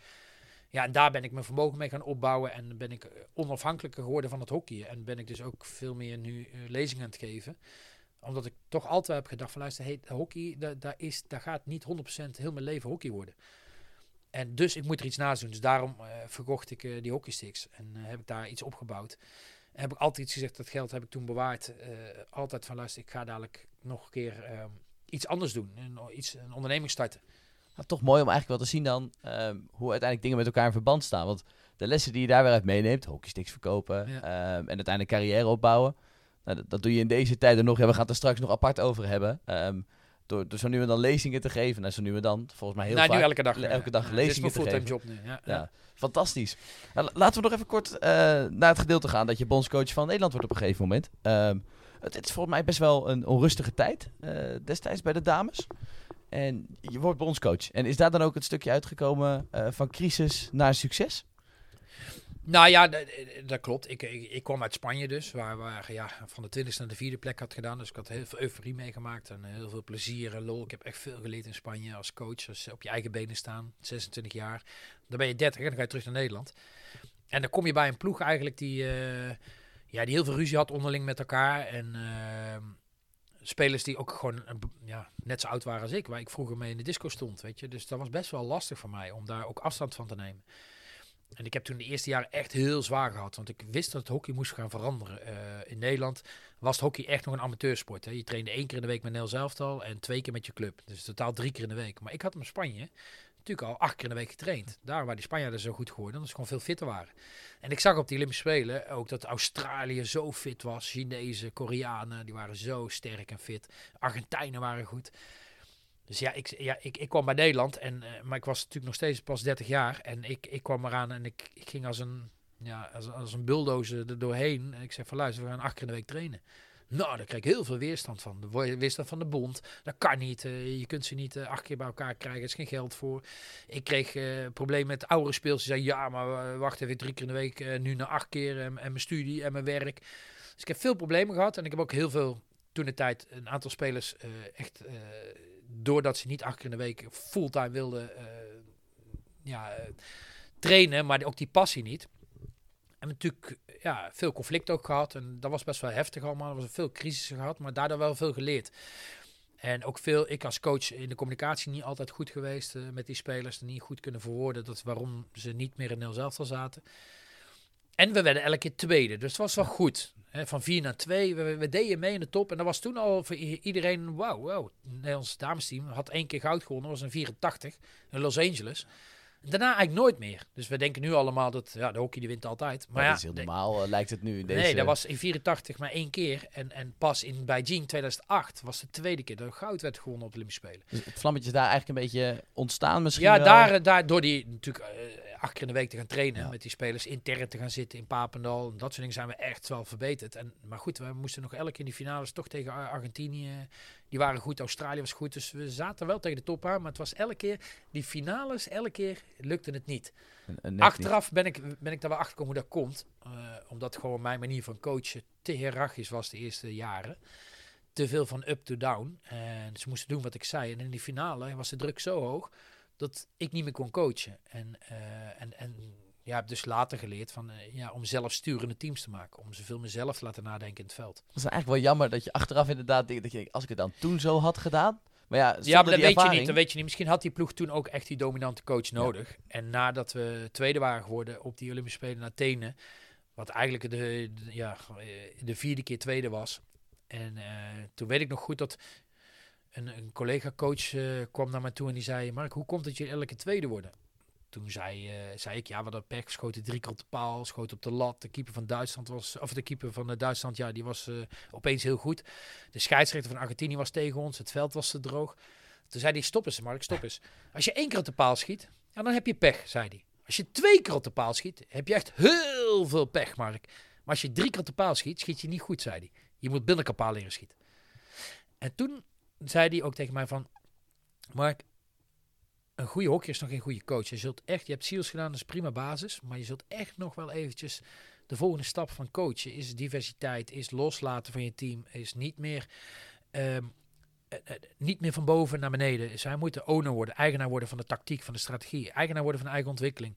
Ja, en daar ben ik mijn vermogen mee gaan opbouwen. En ben ik onafhankelijker geworden van het hockey. En ben ik dus ook veel meer nu lezingen aan het geven. Omdat ik toch altijd heb gedacht van luister, hey, hockey, daar, daar, is, daar gaat niet 100% heel mijn leven hockey worden. En dus ik moet er iets naast doen. Dus daarom verkocht ik die hockeysticks. En heb ik daar iets opgebouwd. Heb ik altijd iets gezegd, dat geld heb ik toen bewaard. eh, altijd van luister, ik ga dadelijk nog een keer eh, iets anders doen. Een, iets, een onderneming starten. Nou, toch mooi om eigenlijk wel te zien dan ehm, hoe uiteindelijk dingen met elkaar in verband staan. Want de lessen die je daar weer uit meeneemt, hockeysticks verkopen Ja. ehm, en uiteindelijk carrière opbouwen. Nou, dat, dat doe je in deze tijden nog. Ja, we gaan het er straks nog apart over hebben. Ehm, door, door zo nu en dan lezingen te geven. Nou, zo nu en dan, volgens mij heel nou, vaak. nu elke dag. elke Ja, lezingen te fulltime geven. job nu. Ja, fantastisch. Nou, la- laten we nog even kort eh, naar het gedeelte gaan dat je bondscoach van Nederland wordt op een gegeven moment. Het, het is volgens mij best wel een onrustige tijd eh, destijds bij de dames. En je wordt bondscoach. En is daar dan ook het stukje uitgekomen eh, van crisis naar succes? Nou ja, dat klopt. Ik, ik, ik kwam uit Spanje dus, waar we ja, van de twintigste naar de vierde plek had gedaan. Dus ik had heel veel euforie meegemaakt en heel veel plezier en lol. Ik heb echt veel geleerd in Spanje als coach, op je eigen benen staan, 26 jaar. Dan ben je 30 en dan ga je terug naar Nederland. En dan kom je bij een ploeg eigenlijk die, eh, ja, die heel veel ruzie had onderling met elkaar. En eh, spelers die ook gewoon eh, ja, net zo oud waren als ik, waar ik vroeger mee in de disco stond, weet je. Dus dat was best wel lastig voor mij om daar ook afstand van te nemen. En ik heb toen de eerste jaren echt heel zwaar gehad. Want ik wist dat het hockey moest gaan veranderen. Eh, in Nederland was het hockey echt nog een amateursport. Hè. Je trainde één keer in de week met Nel elftal en twee keer met je club. Dus totaal drie keer in de week. Maar ik had hem in Spanje natuurlijk al acht keer in de week getraind. Daar waar die Spanjaarden zo goed geworden, dat ze gewoon veel fitter waren. En ik zag op die Olympische Spelen ook dat Australië zo fit was. Chinezen, Koreanen, die waren zo sterk en fit. Argentijnen waren goed. Dus ja, ik, ja, ik, ik kwam bij Nederland, en, eh, maar ik was natuurlijk nog steeds pas 30 jaar. En ik, ik kwam eraan en ik, ik ging als een, ja, als, als een bulldozer er doorheen. En ik zeg van luister, we gaan acht keer in de week trainen. Nou, daar kreeg ik heel veel weerstand van. De weerstand van de bond. Dat kan niet. eh, je kunt ze niet eh, acht keer bij elkaar krijgen. Er is geen geld voor. Ik kreeg eh problemen met oudere speels. Die zeiden, ja, maar wacht even, drie keer in de week. nu naar acht keer. En, en mijn studie en mijn werk. Dus ik heb veel problemen gehad. En ik heb ook heel veel, toen de tijd, een aantal spelers echt... doordat ze niet acht keer in de week fulltime wilden eh, ja, eh, trainen, maar ook die passie niet. En natuurlijk ja, veel conflict ook gehad. En dat was best wel heftig allemaal. Er was veel crisissen gehad, maar daardoor wel veel geleerd. En ook veel, ik als coach in de communicatie niet altijd goed geweest eh, met die spelers. Niet goed kunnen verwoorden dat waarom ze niet meer in Nel zelf zaten. En we werden elke keer tweede, dus het was wel goed. Van vier naar twee, we, we deden mee in de top. En dat was toen al voor iedereen, wauw, wow. Het Nederlands damesteam had één keer goud gewonnen, dat was in 84 in Los Angeles. Daarna eigenlijk nooit meer. Dus we denken nu allemaal dat ja, de hockey die wint altijd. Maar ja, dat is heel normaal, eh, lijkt het nu. in Deze... Nee, dat was in 84 maar één keer. En, en pas in Beijing 2008 was de tweede keer dat goud werd gewonnen op de Olympische Spelen. Dus het vlammetje is daar eigenlijk een beetje ontstaan misschien Ja, wel. daar, eh, daar door die natuurlijk eh, acht keer in de week te gaan trainen. Ja. Met die spelers intern te gaan zitten in Papendal. En dat soort dingen zijn we echt wel verbeterd. En, maar goed, we moesten nog elke keer in die finales toch tegen Ar- Argentinië. Die waren goed, Australië was goed. Dus we zaten wel tegen de top aan. Maar het was elke keer, die finales, elke keer lukte het niet. Net Achteraf ben ik, ben ik daar wel achter gekomen hoe dat komt. Eh, omdat gewoon mijn manier van coachen te hiërarchisch was de eerste jaren. Te veel van up to down. En ze moesten doen wat ik zei. En in die finale was de druk zo hoog dat ik niet meer kon coachen. En, eh, en, en ja, heb dus later geleerd van, eh, ja, om zelf sturende teams te maken. Om ze veel meer zelf te laten nadenken in het veld. Dat is eigenlijk wel jammer dat je achteraf inderdaad denkt dat je denkt, als ik het dan toen zo had gedaan. Maar ja, Ja, maar dat weet je niet. Dat weet je niet. Misschien had die ploeg toen ook echt die dominante coach nodig. En nadat we tweede waren geworden op die Olympische Spelen in Athene, wat eigenlijk de, de- ja, eh, de vierde keer tweede was. En toen weet ik nog goed dat een, een collega-coach eh, kwam naar mij toe en die zei: Mark, hoe komt het dat jullie elke tweede worden? Toen zei, eh, zei ik, ja, we hadden pech, schoten drie keer op de paal, schoten op de lat. De keeper van Duitsland was, of de keeper van eh, Duitsland, ja, die was opeens heel goed. De scheidsrechter van Argentinië was tegen ons, het veld was te droog. Toen zei hij, stop eens Mark, stop eens. Als je één keer op de paal schiet, dan heb je pech, zei hij. Als je twee keer op de paal schiet, heb je echt heel veel pech, Mark. Maar als je drie keer op de paal schiet, schiet je niet goed, zei hij. Je moet binnenkant paal leren schieten. En toen zei hij ook tegen mij van, Mark, een goede hockeyer is nog geen goede coach. Je zult echt, je hebt SEALS gedaan, dat is prima basis, maar je zult echt nog wel eventjes de volgende stap van coachen is diversiteit, is loslaten van je team, is niet meer, ehm, eh, eh, niet meer van boven naar beneden. Zij moeten owner worden, eigenaar worden van de tactiek, van de strategie, eigenaar worden van eigen ontwikkeling.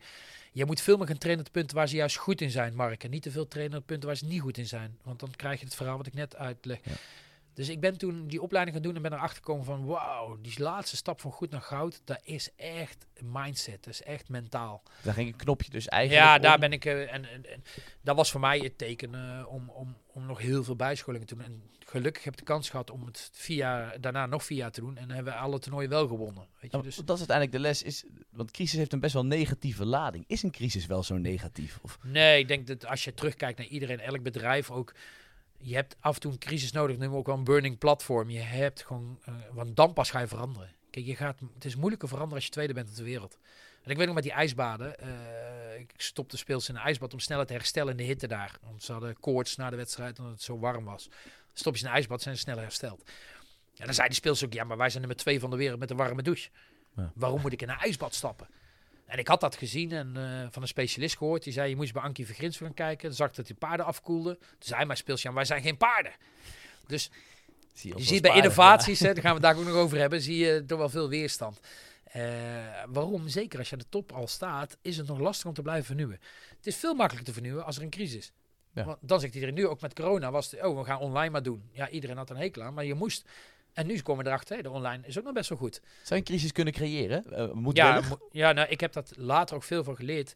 Je moet veel meer gaan trainen op punten waar ze juist goed in zijn, Mark. En niet te veel trainen op punten waar ze niet goed in zijn. Want dan krijg je het verhaal wat ik net uitleg. Dus ik ben toen die opleiding gaan doen en ben erachter gekomen van... wauw, die laatste stap van goed naar goud, dat is echt een mindset. Dat is echt mentaal. Daar ging een knopje dus eigenlijk Ja, om. daar ben ik. eh, en, en, en dat was voor mij het teken eh, om, om, om nog heel veel bijscholingen te doen. En gelukkig heb ik de kans gehad om het vier jaar, daarna nog vier jaar te doen. En hebben we alle toernooien wel gewonnen. Weet je? Ja, Dus, Dat is uiteindelijk de les. Is, want crisis heeft een best wel negatieve lading. Is een crisis wel zo negatief? Of, nee, ik denk dat als je terugkijkt naar iedereen, elk bedrijf ook. Je hebt af en toe een crisis nodig, noemen we ook wel een burning platform. Je hebt gewoon, eh, want dan pas ga je veranderen. Kijk, je gaat, het is moeilijker veranderen als je tweede bent op de wereld. En ik weet nog met die ijsbaden. eh, ik stopte speels in een ijsbad om sneller te herstellen in de hitte daar. Want ze hadden koorts na de wedstrijd omdat het zo warm was. Stop je in een ijsbad, zijn ze sneller hersteld. En dan zei die speels ook, ja, maar wij zijn nummer twee van de wereld met een warme douche. Ja. Waarom moet ik in een ijsbad stappen? En ik had dat gezien en eh, van een specialist gehoord. Die zei, je moest bij Ankie Vergrins gaan kijken. Dan zag ik dat die paarden afkoelden. Toen zei hij, maar speels, ja, wij zijn geen paarden. Dus Zie je ziet bij paarden, innovaties, hè, daar gaan we daar ook nog over hebben, zie je toch wel veel weerstand. Eh, waarom? Zeker als je aan de top al staat, is het nog lastig om te blijven vernieuwen. Het is veel makkelijker te vernieuwen als er een crisis is. Ja. Want dan zegt iedereen nu, ook met corona, was het, oh, we gaan online maar doen. Ja, iedereen had een hekel aan, maar je moest. En nu komen we erachter, de online is ook nog best wel goed. Zou je een crisis kunnen creëren? Eh, moet Ja, mo- ja nou, ik heb dat later ook veel van geleerd.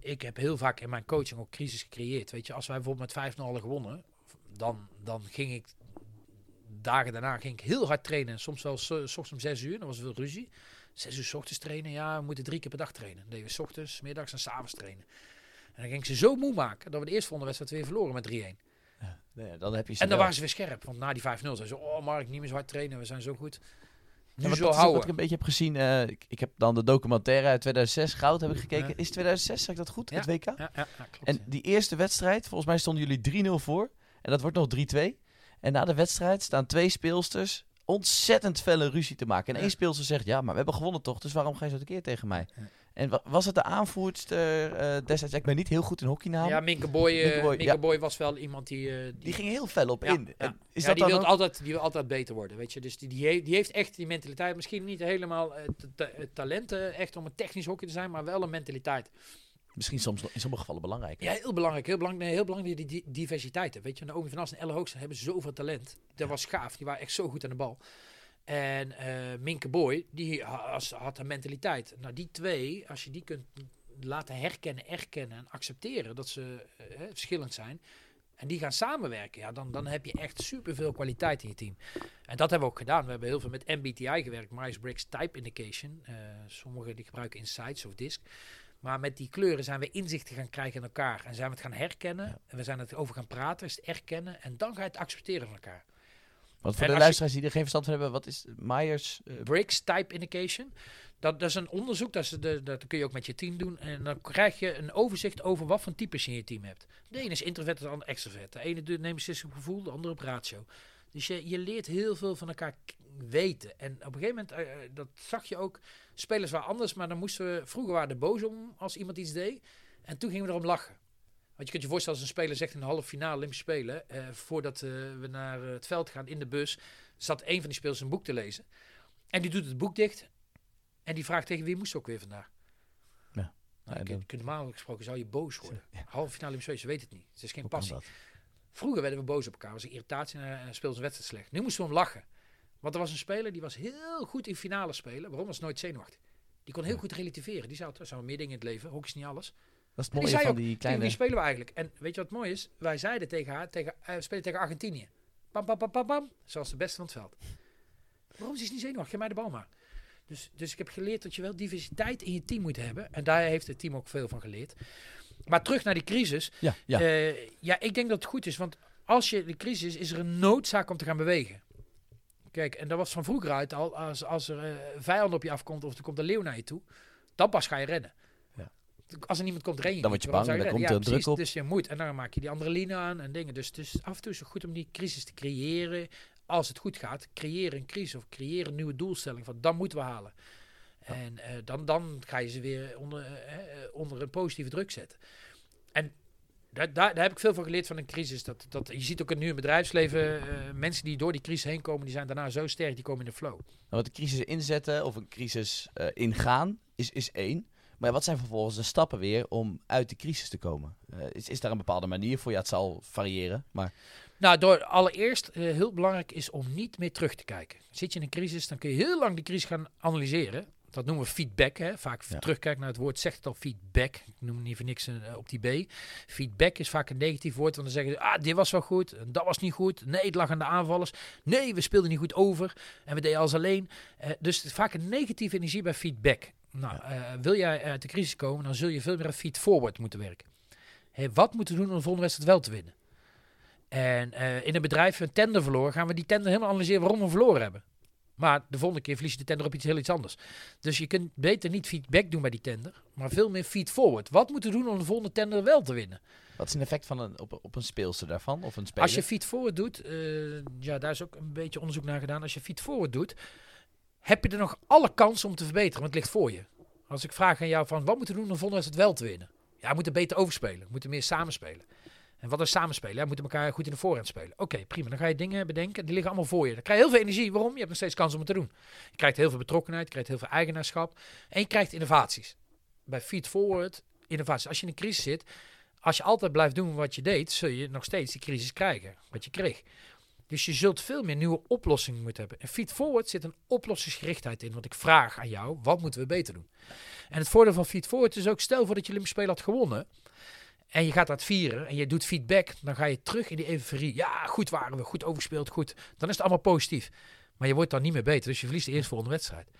Ik heb heel vaak in mijn coaching ook crisis gecreëerd. Weet je, als wij bijvoorbeeld met 5-0 hadden gewonnen, dan, dan ging ik dagen daarna ging ik heel hard trainen. Soms wel s, s ochtends om 6 uur, dan was er veel ruzie. 6 uur 's ochtends trainen, ja, we moeten drie keer per dag trainen. Dan deden we 's ochtends, middags en 's avonds trainen. En dan ging ik ze zo moe maken dat we de eerste volgende wedstrijd weer verloren met 3-1. Nee, dan heb je ze En dan waren ze weer scherp, want na die 5-0 zeiden ze, oh Mark, niet meer zo hard trainen, we zijn zo goed. Nu Ja, zo ook wat ik houden. een beetje heb gezien. eh, ik, ik heb dan de documentaire uit 2006, Goud, heb ik gekeken. Is 2006, zeg ik dat goed? Ja. Het WK? Ja, ja, ja, klopt. En die eerste wedstrijd, volgens mij stonden jullie 3-0 voor. En dat wordt nog 3-2. En na de wedstrijd staan twee speelsters ontzettend felle ruzie te maken. En één speelster zegt, ja, maar we hebben gewonnen toch, dus waarom ga je zo tekeer tegen mij? En wa- was het de aanvoerster eh, destijds? Ik ben niet heel goed in hockeynamen. Ja, Minke Boy, Minke Boy, Minke ja. Boy was wel iemand die... eh, die ging heel fel op Ja, in. ja. Is ja, dat die, wil ook- altijd, die wil altijd beter worden, weet je. Dus die, die, heeft, die heeft echt die mentaliteit. Misschien niet helemaal het talent eh, echt om een technisch hockey te zijn, maar wel een mentaliteit. misschien soms in sommige gevallen belangrijk. Ja, heel belangrijk. Heel belangrijk, nee, heel belangrijk die, die diversiteit. hè. Weet je, Naomi van As en Elle Hoogste hebben zoveel talent. Dat was gaaf. Die waren echt zo goed aan de bal. En eh, Minke Boy, die had een mentaliteit. Nou, die twee, als je die kunt laten herkennen, erkennen en accepteren dat ze eh, verschillend zijn. En die gaan samenwerken, ja, dan, dan heb je echt superveel kwaliteit in je team. En dat hebben we ook gedaan. We hebben heel veel met MBTI gewerkt, Myers-Briggs Type Indication. Eh sommigen die gebruiken Insights of DISC. Maar met die kleuren zijn we inzichten gaan krijgen in elkaar. En zijn we het gaan herkennen. En we zijn het over gaan praten, is het erkennen. En dan ga je het accepteren van elkaar. Want voor En de je- luisteraars die er geen verstand van hebben, wat is Myers? Briggs Type Indication. Dat, dat is een onderzoek, dat, is de, dat kun je ook met je team doen. En dan krijg je een overzicht over wat voor types je in je team hebt. De ene is introvert, de andere extrovert. De ene neemt beslissing op gevoel, de andere op ratio. Dus je, je leert heel veel van elkaar weten. En op een gegeven moment, eh, dat zag je ook, spelers waren anders, maar dan moesten we, vroeger waren we er boos om als iemand iets deed. En toen gingen we erom lachen. Want je kunt je voorstellen als een speler zegt in de halve finale Olympische Spelen, eh, voordat eh, we naar eh, het veld gaan in de bus, zat een van die spelers een boek te lezen. En die doet het boek dicht. En die vraagt tegen wie moest ze ook weer vandaag. Ja. Nou, Ja, kun- normaal gesproken zou je boos worden. Ja. Halve finale Olympische Spelen, ze weet het niet. Het is geen hoe passie. Vroeger werden we boos op elkaar. was een irritatie en, en speelde zijn wedstrijd slecht. Nu moesten we hem lachen. Want er was een speler die was heel goed in finale spelen. Waarom was nooit zenuwachtig? Die kon heel Ja. goed relativeren. Die zei, er zijn meer dingen in het leven. Hockey is niet alles. Dat is het die mooie zei van ook, die kleine... wie spelen we eigenlijk? En weet je wat mooi is? Wij zeiden tegen haar, tegen, eh, we spelen tegen Argentinië. Pam, pam, pam, pam, pam. Zoals de beste van het veld. Waarom is hij niet zenuwachtig? Geef mij de bal maar. Dus, dus ik heb geleerd dat je wel diversiteit in je team moet hebben. En daar heeft het team ook veel van geleerd. Maar terug naar die crisis. Ja, ja. Ja, ja ik denk dat het goed is. Want als je de crisis is, is er een noodzaak om te gaan bewegen. Kijk, en dat was van vroeger uit al. Als, als er eh, vijand op je afkomt of er komt een leeuw naar je toe. Dan pas ga je rennen. Als er niemand komt, ren je Dan word je bang, dan komt er druk op. Dus je moet. En dan maak je die andere lijnen aan en dingen. Dus, dus af en toe is het goed om die crisis te creëren. Als het goed gaat, creëer een crisis of creëer een nieuwe doelstelling. Van dat moeten we halen. En eh, dan, dan ga je ze weer onder, eh, eh, onder een positieve druk zetten. En daar, daar, daar heb ik veel van geleerd van een crisis. Dat, dat, je ziet ook in nu in het bedrijfsleven, mensen die door die crisis heen komen, die zijn daarna zo sterk, die komen in de flow. Nou, wat de crisis inzetten of een crisis ingaan is, is één. Maar wat zijn vervolgens de stappen weer om uit de crisis te komen? Eh, is, is daar een bepaalde manier voor? Ja, het zal variëren. Maar Nou, door allereerst eh, heel belangrijk is om niet meer terug te kijken. Zit je in een crisis, dan kun je heel lang de crisis gaan analyseren. Dat noemen we feedback. Hè? Vaak Ja. terugkijken naar het woord, zegt het al feedback. Ik noem het niet voor niks eh, op die B. Feedback is vaak een negatief woord, want dan zeggen ze, ah, dit was wel goed, en dat was niet goed. Nee, het lag aan de aanvallers. Nee, we speelden niet goed over en we deden alles alleen. Eh, dus het is vaak een negatieve energie bij feedback. Nou, eh, wil jij uit de crisis komen, dan zul je veel meer aan feed-forward moeten werken. Wat moeten we doen om de volgende wedstrijd wel te winnen? En eh, in een bedrijf een tender verloren, gaan we die tender helemaal analyseren waarom we verloren hebben. Maar de volgende keer verlies je de tender op iets heel iets anders. Dus je kunt beter niet feedback doen bij die tender, maar veel meer feed forward. Wat moeten we doen om de volgende tender wel te winnen? Wat is een effect van een, op, op een speelster daarvan? Of een speler? Als je feed forward doet, eh, ja, daar is ook een beetje onderzoek naar gedaan. Als je feed forward doet, heb je er nog alle kansen om te verbeteren, want het ligt voor je. Als ik vraag aan jou van, wat moeten we doen om vonden het wel te winnen? Ja, we moeten beter overspelen. We moeten meer samenspelen. En wat is samenspelen? Ja, we moeten elkaar goed in de voorhand spelen. Oké, prima. Dan ga je dingen bedenken. Die liggen allemaal voor je. Dan krijg je heel veel energie. Waarom? Je hebt nog steeds kans om het te doen. Je krijgt heel veel betrokkenheid. Je krijgt heel veel eigenaarschap. En je krijgt innovaties. Bij Feed Forward, innovaties. Als je in een crisis zit, als je altijd blijft doen wat je deed, zul je nog steeds die crisis krijgen. Wat je kreeg. Dus je zult veel meer nieuwe oplossingen moeten hebben. En Feed Forward zit een oplossingsgerichtheid in. Want ik vraag aan jou, wat moeten we beter doen? En het voordeel van Feed Forward is ook, stel voor dat je Olympisch Spelen had gewonnen. En je gaat dat vieren en je doet feedback. Dan ga je terug in die euforie. Ja, goed waren we, goed overspeeld, goed. Dan is het allemaal positief. Maar je wordt dan niet meer beter. Dus je verliest de eerstvolgende wedstrijd.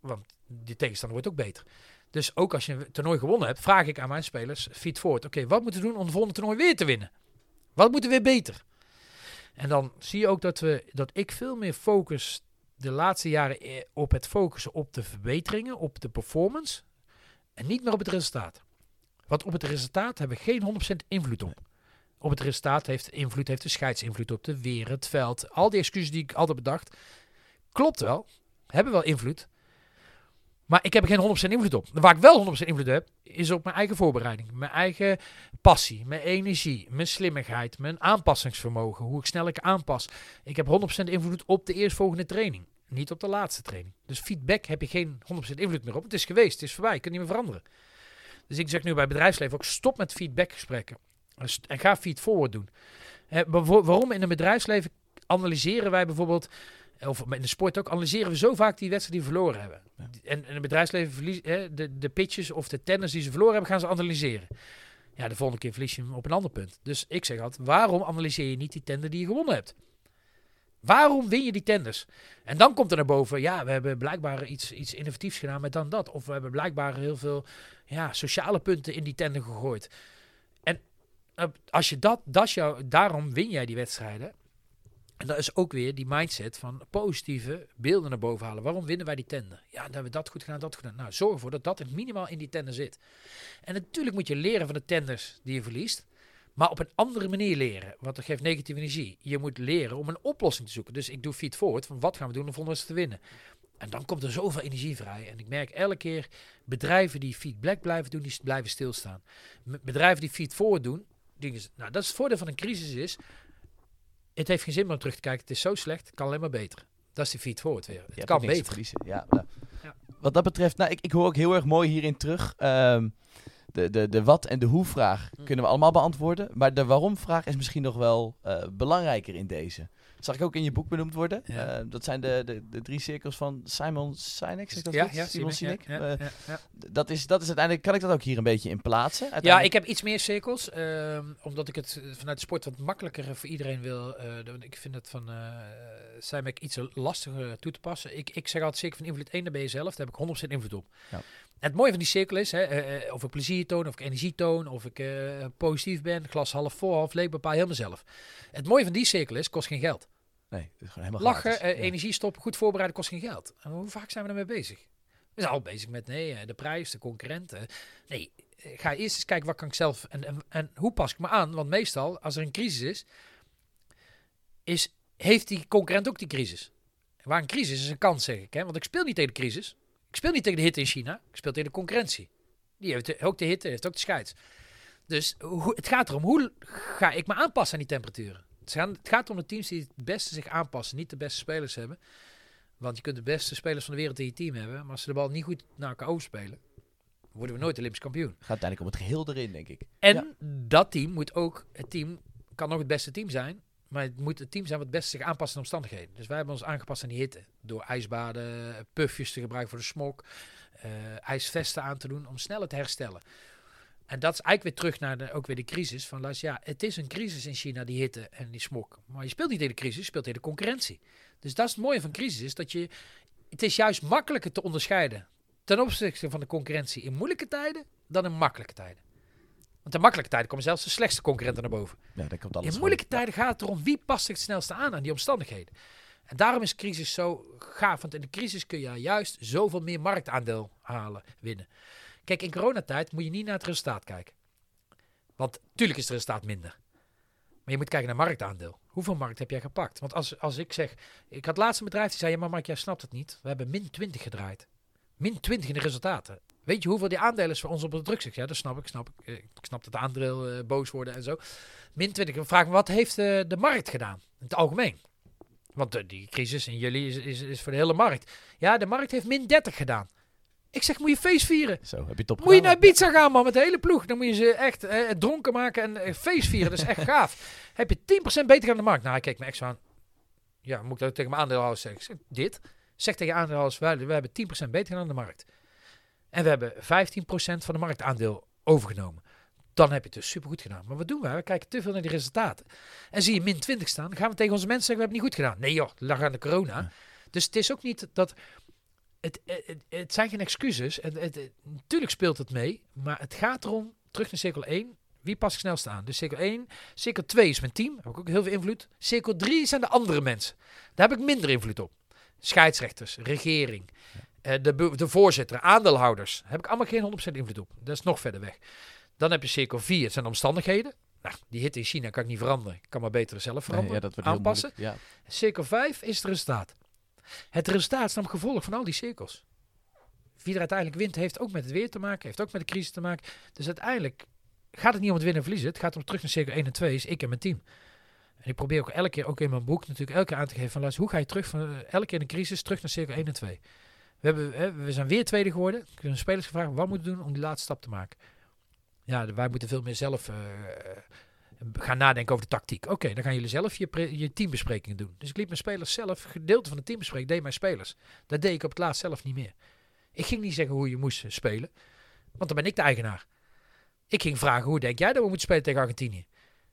Want die tegenstander wordt ook beter. Dus ook als je een toernooi gewonnen hebt, vraag ik aan mijn spelers, feed forward. Oké, wat moeten we doen om de volgende toernooi weer te winnen? Wat moeten we weer beter? En dan zie je ook dat, we, dat ik veel meer focus de laatste jaren eh, op het focussen op de verbeteringen, op de performance. En niet meer op het resultaat. Want op het resultaat hebben we geen 100% invloed op. Op het resultaat heeft invloed, heeft de scheidsinvloed op de weer, het veld. Al die excuses die ik altijd bedacht. Klopt wel, hebben wel invloed. Maar ik heb er geen 100% invloed op. Waar ik wel 100% invloed heb, is op mijn eigen voorbereiding. Mijn eigen passie, mijn energie, mijn slimmigheid, mijn aanpassingsvermogen. Hoe ik snel ik aanpas. Ik heb 100% invloed op de eerstvolgende training. Niet op de laatste training. Dus feedback heb je geen 100% invloed meer op. Het is geweest, het is voorbij, je kunt niet meer veranderen. Dus ik zeg nu bij bedrijfsleven ook stop met feedbackgesprekken. En ga feed forward doen. waarom in een bedrijfsleven analyseren wij bijvoorbeeld, of in de sport ook, analyseren we zo vaak die wedstrijd die we verloren hebben. En in het bedrijfsleven de, de pitches of de tennis die ze verloren hebben, gaan ze analyseren. Ja, de volgende keer verlies je hem op een ander punt. Dus ik zeg altijd, waarom analyseer je niet die tender die je gewonnen hebt? Waarom win je die tenders? En dan komt er naar boven, ja, we hebben blijkbaar iets, iets innovatiefs gedaan met dan dat. Of we hebben blijkbaar heel veel ja, sociale punten in die tender gegooid. En uh, als je dat, dat jou, daarom win jij die wedstrijden. En dat is ook weer die mindset van positieve beelden naar boven halen. Waarom winnen wij die tender? Ja, dan hebben we dat goed gedaan, dat goed gedaan. Nou, zorg ervoor dat dat minimaal in die tender zit. En natuurlijk moet je leren van de tenders die je verliest. Maar op een andere manier leren, want dat geeft negatieve energie. Je moet leren om een oplossing te zoeken. Dus ik doe feed forward van wat gaan we doen om volgende te winnen. En dan komt er zoveel energie vrij. En ik merk elke keer bedrijven die feed black blijven doen, die blijven stilstaan. Bedrijven die feed forward doen, dingen. Nou, dat is het voordeel van een crisis is. Het heeft geen zin meer om terug te kijken. Het is zo slecht, het kan alleen maar beter. Dat is die feed forward weer. Het kan beter. Ja, ja. Wat dat betreft, nou, ik, ik hoor ook heel erg mooi hierin terug. Um, de, de, de wat en de hoe vraag hm. kunnen we allemaal beantwoorden. Maar de waarom vraag is misschien nog wel uh, belangrijker in deze. Dat zag ik ook in je boek benoemd worden. Ja. Uh, dat zijn de, de, de drie cirkels van Simon Sinek. Dat ja, ja, Simon Sinek. Ja, uh, dat, is, dat is uiteindelijk, kan ik dat ook hier een beetje in plaatsen? Ja, ik heb iets meer cirkels. Uh, omdat ik het vanuit de sport wat makkelijker voor iedereen wil. ik vind het van Sinek iets lastiger toe te passen. Ik, ik zeg altijd zeker van invloed 1, daar ben je zelf. Daar heb ik 100% invloed op. Het mooie van die cirkel is, hè, uh, of ik plezier toon, of ik energie toon, of ik uh, positief ben, glas half vol, half leeg, bepaal helemaal zelf. Het mooie van die cirkel is, kost geen geld. Nee, het is gewoon helemaal Lachen, uh, ja. energie stoppen, goed voorbereiden, kost geen geld. En hoe vaak zijn we ermee bezig? We zijn al bezig met nee, de prijs, de concurrenten. Nee, ga eerst eens kijken wat kan ik zelf en, en, en hoe pas ik me aan. Want meestal, als er een crisis is, is heeft die concurrent ook die crisis. Waar een crisis is een kans, zeg ik. Hè? Want ik speel niet tegen de crisis. Ik speel niet tegen de hitte in China. Ik speel tegen de concurrentie. Die heeft ook de hitte, heeft ook de scheids. Dus hoe, het gaat erom, hoe ga ik me aanpassen aan die temperaturen? Het gaat, het gaat om de teams die het beste zich aanpassen, niet de beste spelers hebben. Want je kunt de beste spelers van de wereld in je team hebben, maar als ze de bal niet goed naar elkaar overspelen, worden we nooit Olympisch kampioen. Het gaat uiteindelijk om het geheel erin, denk ik. En dat team moet ook, het team kan nog het beste team zijn, maar het moet het team zijn wat het beste zich aanpast aan omstandigheden. Dus wij hebben ons aangepast aan die hitte. Door ijsbaden, puffjes te gebruiken voor de smok, uh, ijsvesten aan te doen om sneller te herstellen. En dat is eigenlijk weer terug naar de, ook weer de crisis. Van luister, ja, het is een crisis in China, die hitte en die smok. Maar je speelt niet tegen de crisis, je speelt tegen de concurrentie. Dus dat is het mooie van crisis, is dat je... Het is juist makkelijker te onderscheiden ten opzichte van de concurrentie in moeilijke tijden dan in makkelijke tijden. Want de makkelijke tijden komen zelfs de slechtste concurrenten naar boven. Ja, dat komt alles in moeilijke tijden gaat het erom wie past zich het snelste aan aan die omstandigheden. En daarom is crisis zo gaaf. Want in de crisis kun je juist zoveel meer marktaandeel halen, winnen. Kijk, in coronatijd moet je niet naar het resultaat kijken. Want tuurlijk is het resultaat minder. Maar je moet kijken naar marktaandeel. Hoeveel markt heb jij gepakt? Want als, als ik zeg... Ik had laatst een bedrijf die zei... Ja, maar Mark, jij snapt het niet. We hebben min 20 gedraaid. Min 20 in de resultaten. Weet je hoeveel die aandelen is voor ons op de druk zit? Ja, dat snap ik. Snap ik. ik snap dat de aandeel uh, boos worden en zo. Min 20. We vragen wat heeft uh, de markt gedaan? In het algemeen. Want uh, die crisis in jullie is, is, is voor de hele markt. Ja, de markt heeft min 30 gedaan. Ik zeg, moet je feest vieren. Zo, heb je top Moet je naar Ibiza gaan, man, met de hele ploeg. Dan moet je ze echt eh, dronken maken en eh, feest vieren. Dat is echt gaaf. Heb je 10% beter aan de markt? Nou, hij kijkt me echt zo aan. Ja, moet ik dat tegen mijn aandeelhouders zeggen? Zeg, dit? Zeg tegen aandeelhouders, wij, we hebben 10% beter aan de markt. En we hebben 15% van de marktaandeel overgenomen. Dan heb je het dus supergoed gedaan. Maar wat doen we? We kijken te veel naar die resultaten. En zie je min 20 staan, dan gaan we tegen onze mensen zeggen, we hebben het niet goed gedaan. Nee joh, lag aan de corona. Dus het is ook niet dat het, het, het, zijn geen excuses. Het, natuurlijk speelt het mee. Maar het gaat erom, terug naar cirkel 1. Wie past het snelst aan? Dus cirkel 1. Cirkel 2 is mijn team. Daar heb ik ook heel veel invloed. Cirkel 3 zijn de andere mensen. Daar heb ik minder invloed op. Scheidsrechters, regering, ja. De, de voorzitter, aandeelhouders. Heb ik allemaal geen 100% invloed op. Dat is nog verder weg. Dan heb je cirkel 4. Het zijn de omstandigheden. Nou, die hitte in China kan ik niet veranderen. Ik kan maar beter zelf veranderen. Nee, ja, dat aanpassen. Ja. Cirkel 5 is het resultaat. Het resultaat is namelijk gevolg van al die cirkels. Wie er uiteindelijk wint, heeft ook met het weer te maken, heeft ook met de crisis te maken. Dus uiteindelijk gaat het niet om het winnen en verliezen. Het gaat om terug naar cirkel 1 en 2, is ik en mijn team. En ik probeer ook elke keer, ook in mijn boek, natuurlijk elke keer aan te geven van luister, hoe ga je terug van eh, elke keer in de crisis terug naar cirkel 1 en 2. We, hebben, we zijn weer tweede geworden. Ik heb de spelers gevraagd, wat moeten doen om die laatste stap te maken? Ja, wij moeten veel meer zelf uh, gaan nadenken over de tactiek. Oké, dan gaan jullie zelf je, je teambesprekingen doen. Dus ik liet mijn spelers zelf, gedeelte van de teambespreking deed mijn spelers. Dat deed ik op het laatst zelf niet meer. Ik ging niet zeggen hoe je moest spelen, want dan ben ik de eigenaar. Ik ging vragen, hoe denk jij dat we moeten spelen tegen Argentinië?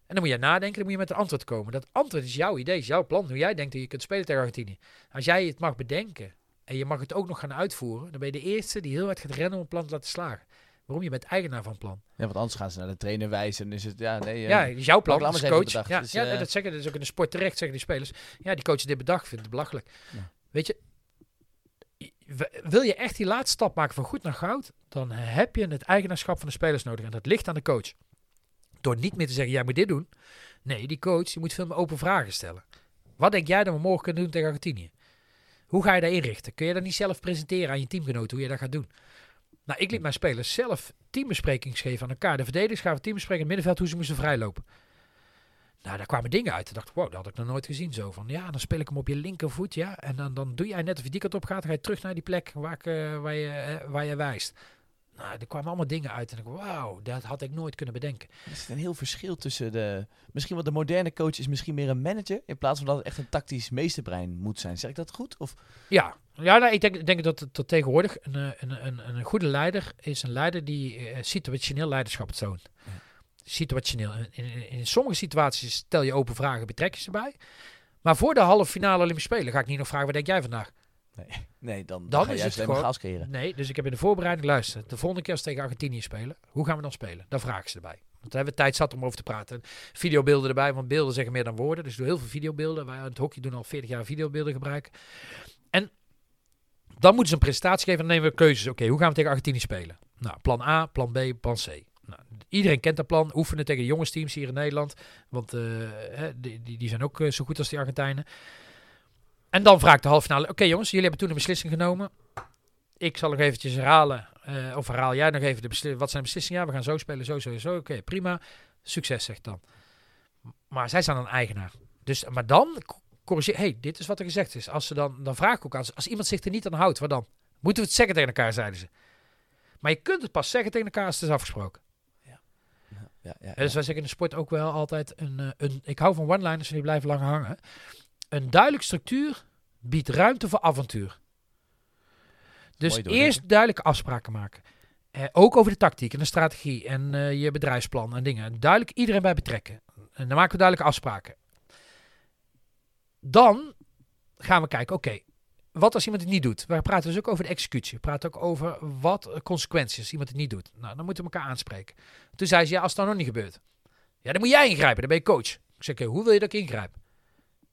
En dan moet je nadenken, dan moet je met een antwoord komen. Dat antwoord is jouw idee, is jouw plan, hoe jij denkt dat je kunt spelen tegen Argentinië. Als jij het mag bedenken en je mag het ook nog gaan uitvoeren, dan ben je de eerste die heel hard gaat rennen om een plan te laten slagen. Waarom? Je bent eigenaar van plan. Ja, want anders gaan ze naar de trainer wijzen en is het, ja, nee. Ja, is jouw plan, als coach. Bedacht, ja, dus, ja uh, dat zeggen, dat is ook in de sport terecht, zeggen die spelers. Ja, die coach dit bedacht, vindt het belachelijk. Ja. Weet je, wil je echt die laatste stap maken van goed naar goud, dan heb je het eigenaarschap van de spelers nodig. En dat ligt aan de coach. Door niet meer te zeggen, jij moet dit doen. Nee, die coach die moet veel meer open vragen stellen. Wat denk jij dat we morgen kunnen doen tegen Argentinië? Hoe ga je dat inrichten? Kun je dat niet zelf presenteren aan je teamgenoten hoe je dat gaat doen? Nou, ik liet mijn spelers zelf teambesprekingen geven aan elkaar. De verdedigers gaven teambesprekingen in het middenveld hoe ze moesten vrijlopen. Nou, daar kwamen dingen uit. Ik dacht, wow, dat had ik nog nooit gezien zo. Van ja, dan speel ik hem op je linkervoet, ja. En dan, dan doe jij net of je die kant op gaat. Dan ga je terug naar die plek waar, ik, uh, waar, je, uh, waar je wijst. Nou, er kwamen allemaal dingen uit en ik wauw, dat had ik nooit kunnen bedenken. Er is een heel verschil tussen de... Misschien wat de moderne coach is misschien meer een manager... in plaats van dat het echt een tactisch meesterbrein moet zijn. Zeg ik dat goed? Of? Ja, ja nou, ik denk, denk dat, dat tegenwoordig een, eh, een, een, een goede leider is een leider die uh, situationeel leiderschap toont. Ja. Situationeel. In, in, in, sommige situaties stel je open vragen, betrek je ze bij. Maar voor de halve finale Olympische Spelen ga ik niet nog vragen, wat denk jij vandaag? Nee, nee dan, dan, dan is het gewoon, gas. Nee, dus ik heb in de voorbereiding luisteren. De volgende keer als tegen Argentinië spelen, hoe gaan we dan spelen? Dan vragen ze erbij. Want dan hebben we tijd zat om over te praten. Videobeelden erbij, want beelden zeggen meer dan woorden. Dus ik doe heel veel videobeelden. Wij aan het hockey doen al 40 jaar videobeelden gebruiken. En dan moeten ze een presentatie geven en dan nemen we keuzes. Oké, hoe gaan we tegen Argentinië spelen? Nou, plan A, plan B, plan C. Nou, iedereen kent dat plan. Oefenen tegen jongensteams hier in Nederland. Want uh, die, die, zijn ook uh, zo goed als die Argentijnen. En dan vraag ik de halve finale. Oké jongens, jullie hebben toen een beslissing genomen. Ik zal nog eventjes herhalen. Uh, of herhaal jij nog even de beslissing. Wat zijn de beslissingen? Ja, we gaan zo spelen, zo, zo, zo. Oké, prima. Succes, zegt dan. Maar zij zijn dan eigenaar. Dus, maar dan corrigeer. hey, dit is wat er gezegd is. Als ze dan, dan vraag ik ook aan als iemand zich er niet aan houdt, wat dan? Moeten we het zeggen tegen elkaar, zeiden ze. Maar je kunt het pas zeggen tegen elkaar als het is afgesproken. Ja. Ja, ja, ja, dus wij zeggen in de sport ook wel altijd een, eh, een ik hou van one-liners en die blijven lang hangen. Een duidelijke structuur biedt ruimte voor avontuur. Dus eerst duidelijke afspraken maken. Eh, ook over de tactiek en de strategie en uh, je bedrijfsplan en dingen. Duidelijk iedereen bij betrekken. En dan maken we duidelijke afspraken. Dan gaan we kijken, oké, wat als iemand het niet doet? We praten dus ook over de executie. We praten ook over wat consequenties als iemand het niet doet. Nou, dan moeten we elkaar aanspreken. Toen zei ze, ja, als het dan nog niet gebeurt. Ja, dan moet jij ingrijpen, dan ben je coach. Ik zeg, hoe wil je dat ik ingrijp?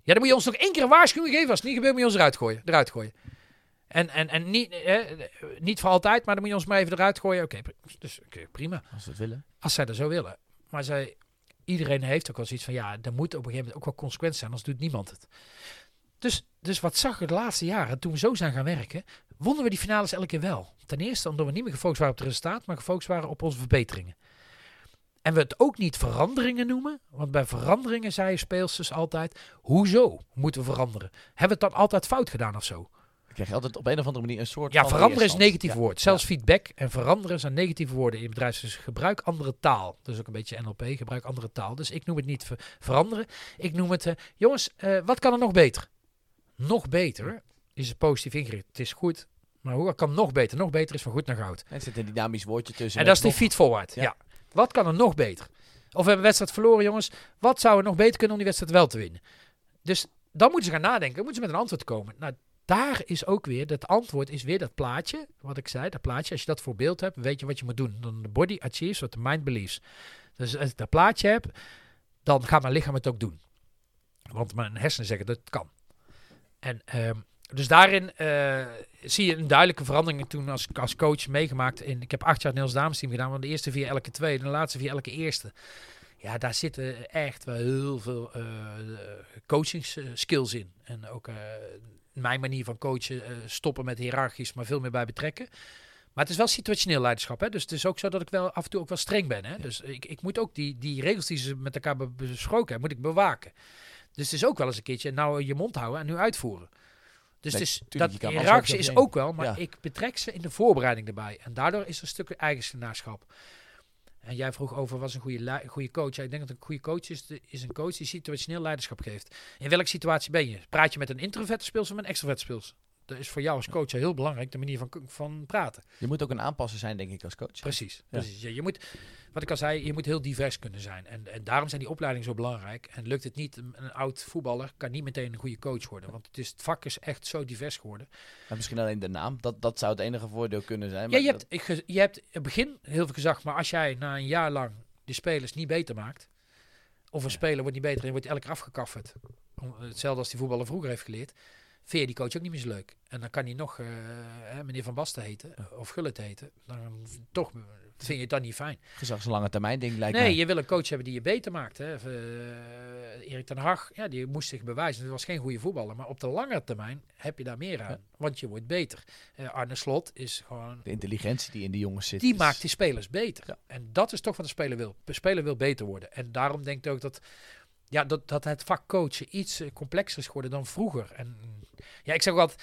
Ja, dan moet je ons nog één keer een waarschuwing geven. Als het niet gebeurt, moet je ons eruit gooien. Eruit gooien. En, en, en niet, niet voor altijd, maar dan moet je ons maar even eruit gooien. Oké, dus okay, prima. Als ze willen. Als zij dat zo willen. Maar zij, iedereen heeft ook wel zoiets van, ja, er moet op een gegeven moment ook wel consequenties zijn, anders doet niemand het. Dus, dus wat zag ik de laatste jaren, toen we zo zijn gaan werken, wonnen we die finales elke keer wel. Ten eerste omdat we niet meer gefocust waren op het resultaat, maar gefocust waren op onze verbeteringen. En we het ook niet veranderingen noemen, want bij veranderingen zei speelsters altijd, hoezo moeten we veranderen? Hebben we het dan altijd fout gedaan of zo? Dan krijg altijd op een of andere manier een soort Ja, veranderen is een negatief Ja. woord. Zelfs Ja. feedback en veranderen zijn negatieve woorden in bedrijf. Dus gebruik andere taal. Dus ook een beetje NLP, gebruik andere taal. Dus ik noem het niet ver- veranderen. Ik noem het, eh, jongens, eh, wat kan er nog beter? Nog beter is het positief ingericht. Het is goed, maar hoe kan nog beter? Nog beter is van goed naar goud. Er zit een dynamisch woordje tussen. En dat is die nog- feed forward. Ja. Ja. Wat kan er nog beter? Of we hebben een wedstrijd verloren, jongens. Wat zou er nog beter kunnen om die wedstrijd wel te winnen? Dus dan moeten ze gaan nadenken. Dan moeten ze met een antwoord komen. Nou, daar is ook weer, dat antwoord is weer dat plaatje. Wat ik zei, dat plaatje. Als je dat voor beeld hebt, weet je wat je moet doen. Dan de body achieves what the mind believes. Dus als ik dat plaatje heb, dan gaat mijn lichaam het ook doen. Want mijn hersenen zeggen dat het kan. En ehm, dus daarin eh, zie je een duidelijke verandering toen als, als coach meegemaakt. In, ik heb acht jaar het Nederlands damesteam gedaan, want de eerste vier elke tweede en de laatste vier elke eerste. Ja, daar zitten echt wel heel veel eh coaching skills in. En ook eh, mijn manier van coachen, eh, stoppen met hiërarchisch, maar veel meer bij betrekken. Maar het is wel situationeel leiderschap. Hè? Dus het is ook zo dat ik wel af en toe ook wel streng ben. Hè? Dus ik, ik moet ook die, die regels die ze met elkaar be- besproken hebben, moet ik bewaken. Dus het is ook wel eens een keertje nou je mond houden en nu uitvoeren. Dus Nee, het is, tuurlijk, dat ook is ook wel, maar Ja. ik betrek ze in de voorbereiding erbij. En daardoor is er een stuk eigenaarschap. En jij vroeg over wat is een goede, goede coach. Ja, ik denk dat een goede coach is, de- is een coach die situationeel leiderschap geeft. In welke situatie ben je? Praat je met een introverte of met een extroverte? Dat is voor jou als coach heel belangrijk, de manier van, van praten. Je moet ook een aanpasser zijn, denk ik, als coach. Precies. Ja. precies. Ja, je moet, wat ik al zei, je moet heel divers kunnen zijn. En, en daarom zijn die opleidingen zo belangrijk. En lukt het niet, een, een oud voetballer kan niet meteen een goede coach worden. Want het, is, het vak is echt zo divers geworden. Maar misschien alleen de naam. Dat, dat zou het enige voordeel kunnen zijn. Ja, maar je dat- hebt, je hebt in het begin heel veel gezag, maar als jij na een jaar lang de spelers niet beter maakt, of een speler wordt niet beter en je wordt elke keer afgekafferd, hetzelfde als die voetballer vroeger heeft geleerd, vind je die coach ook niet meer zo leuk. En dan kan hij nog eh, hè, meneer Van Basten heten, of Gullit heten, dan toch vind je het dan niet fijn. gezagslange termijn ding lijkt nee, mij. je wil een coach hebben die je beter maakt. Hè. Of, eh, Erik ten Hag, ja, die moest zich bewijzen. Het was geen goede voetballer, maar op de lange termijn heb je daar meer aan, Ja. want je wordt beter. Eh, Arne Slot is gewoon De intelligentie die in die jongens zit. die is- maakt die spelers beter. Ja. En dat is toch wat de speler wil. De speler wil beter worden. En daarom denk ik ook dat, ja, dat, dat het vak coachen iets complexer is geworden dan vroeger. En ja, ik zeg ook altijd,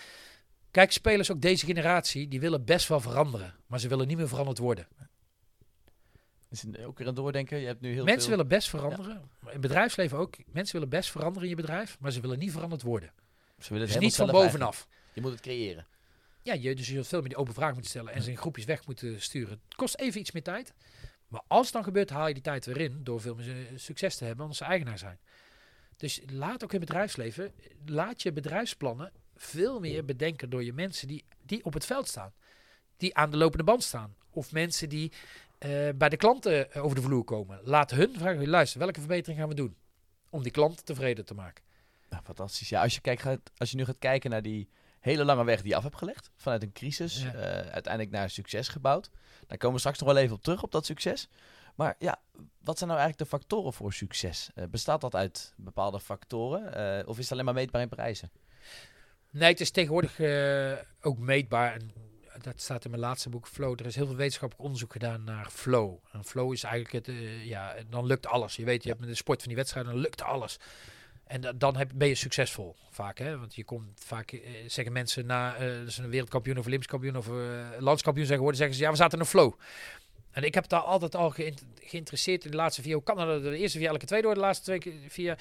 kijk, spelers ook deze generatie, die willen best wel veranderen. Maar ze willen niet meer veranderd worden. is ook weer een doordenken. Je hebt nu heel mensen veel... willen best veranderen. In bedrijfsleven ook. Mensen willen best veranderen in je bedrijf, maar ze willen niet veranderd worden. Ze willen het Dus niet van bovenaf. eigenlijk. Je moet het creëren. Ja, je, dus je zult veel meer die open vraag moeten stellen en ze in groepjes weg moeten sturen. Het kost even iets meer tijd. Maar als het dan gebeurt, haal je die tijd weer in door veel meer succes te hebben, omdat ze eigenaar zijn. Dus laat ook in bedrijfsleven, laat je bedrijfsplannen veel meer bedenken door je mensen die, die op het veld staan. Die aan de lopende band staan. Of mensen die eh, bij de klanten eh, over de vloer komen. Laat hun vragen, luister, welke verbetering gaan we doen? Om die klant tevreden te maken. Nou, fantastisch. Ja, als je, kijkt, gaat, als je nu gaat kijken naar die hele lange weg die je af hebt gelegd. Vanuit een crisis, Ja. eh, uiteindelijk naar succes gebouwd. Daar komen we straks nog wel even op terug, op dat succes. Maar ja, wat zijn nou eigenlijk de factoren voor succes? Eh, bestaat dat uit bepaalde factoren? eh, of is het alleen maar meetbaar in prijzen? Nee, het is tegenwoordig eh, ook meetbaar. En dat staat in mijn laatste boek Flow. Er is heel veel wetenschappelijk onderzoek gedaan naar flow. En flow is eigenlijk het, ja, dan lukt alles. Je weet, je hebt met de sport van die wedstrijd, dan lukt alles. En da- dan heb, ben je succesvol vaak. Hè? Want je komt vaak, eh, zeggen mensen na eh dus een wereldkampioen of Olympisch kampioen of landskampioen zijn geworden, zeggen ze ja, we zaten in een flow. En ik heb daar altijd al geïnt- geïnteresseerd in de laatste vier. Hoe kan dat? De eerste vier elke tweede door, de laatste twee keer via,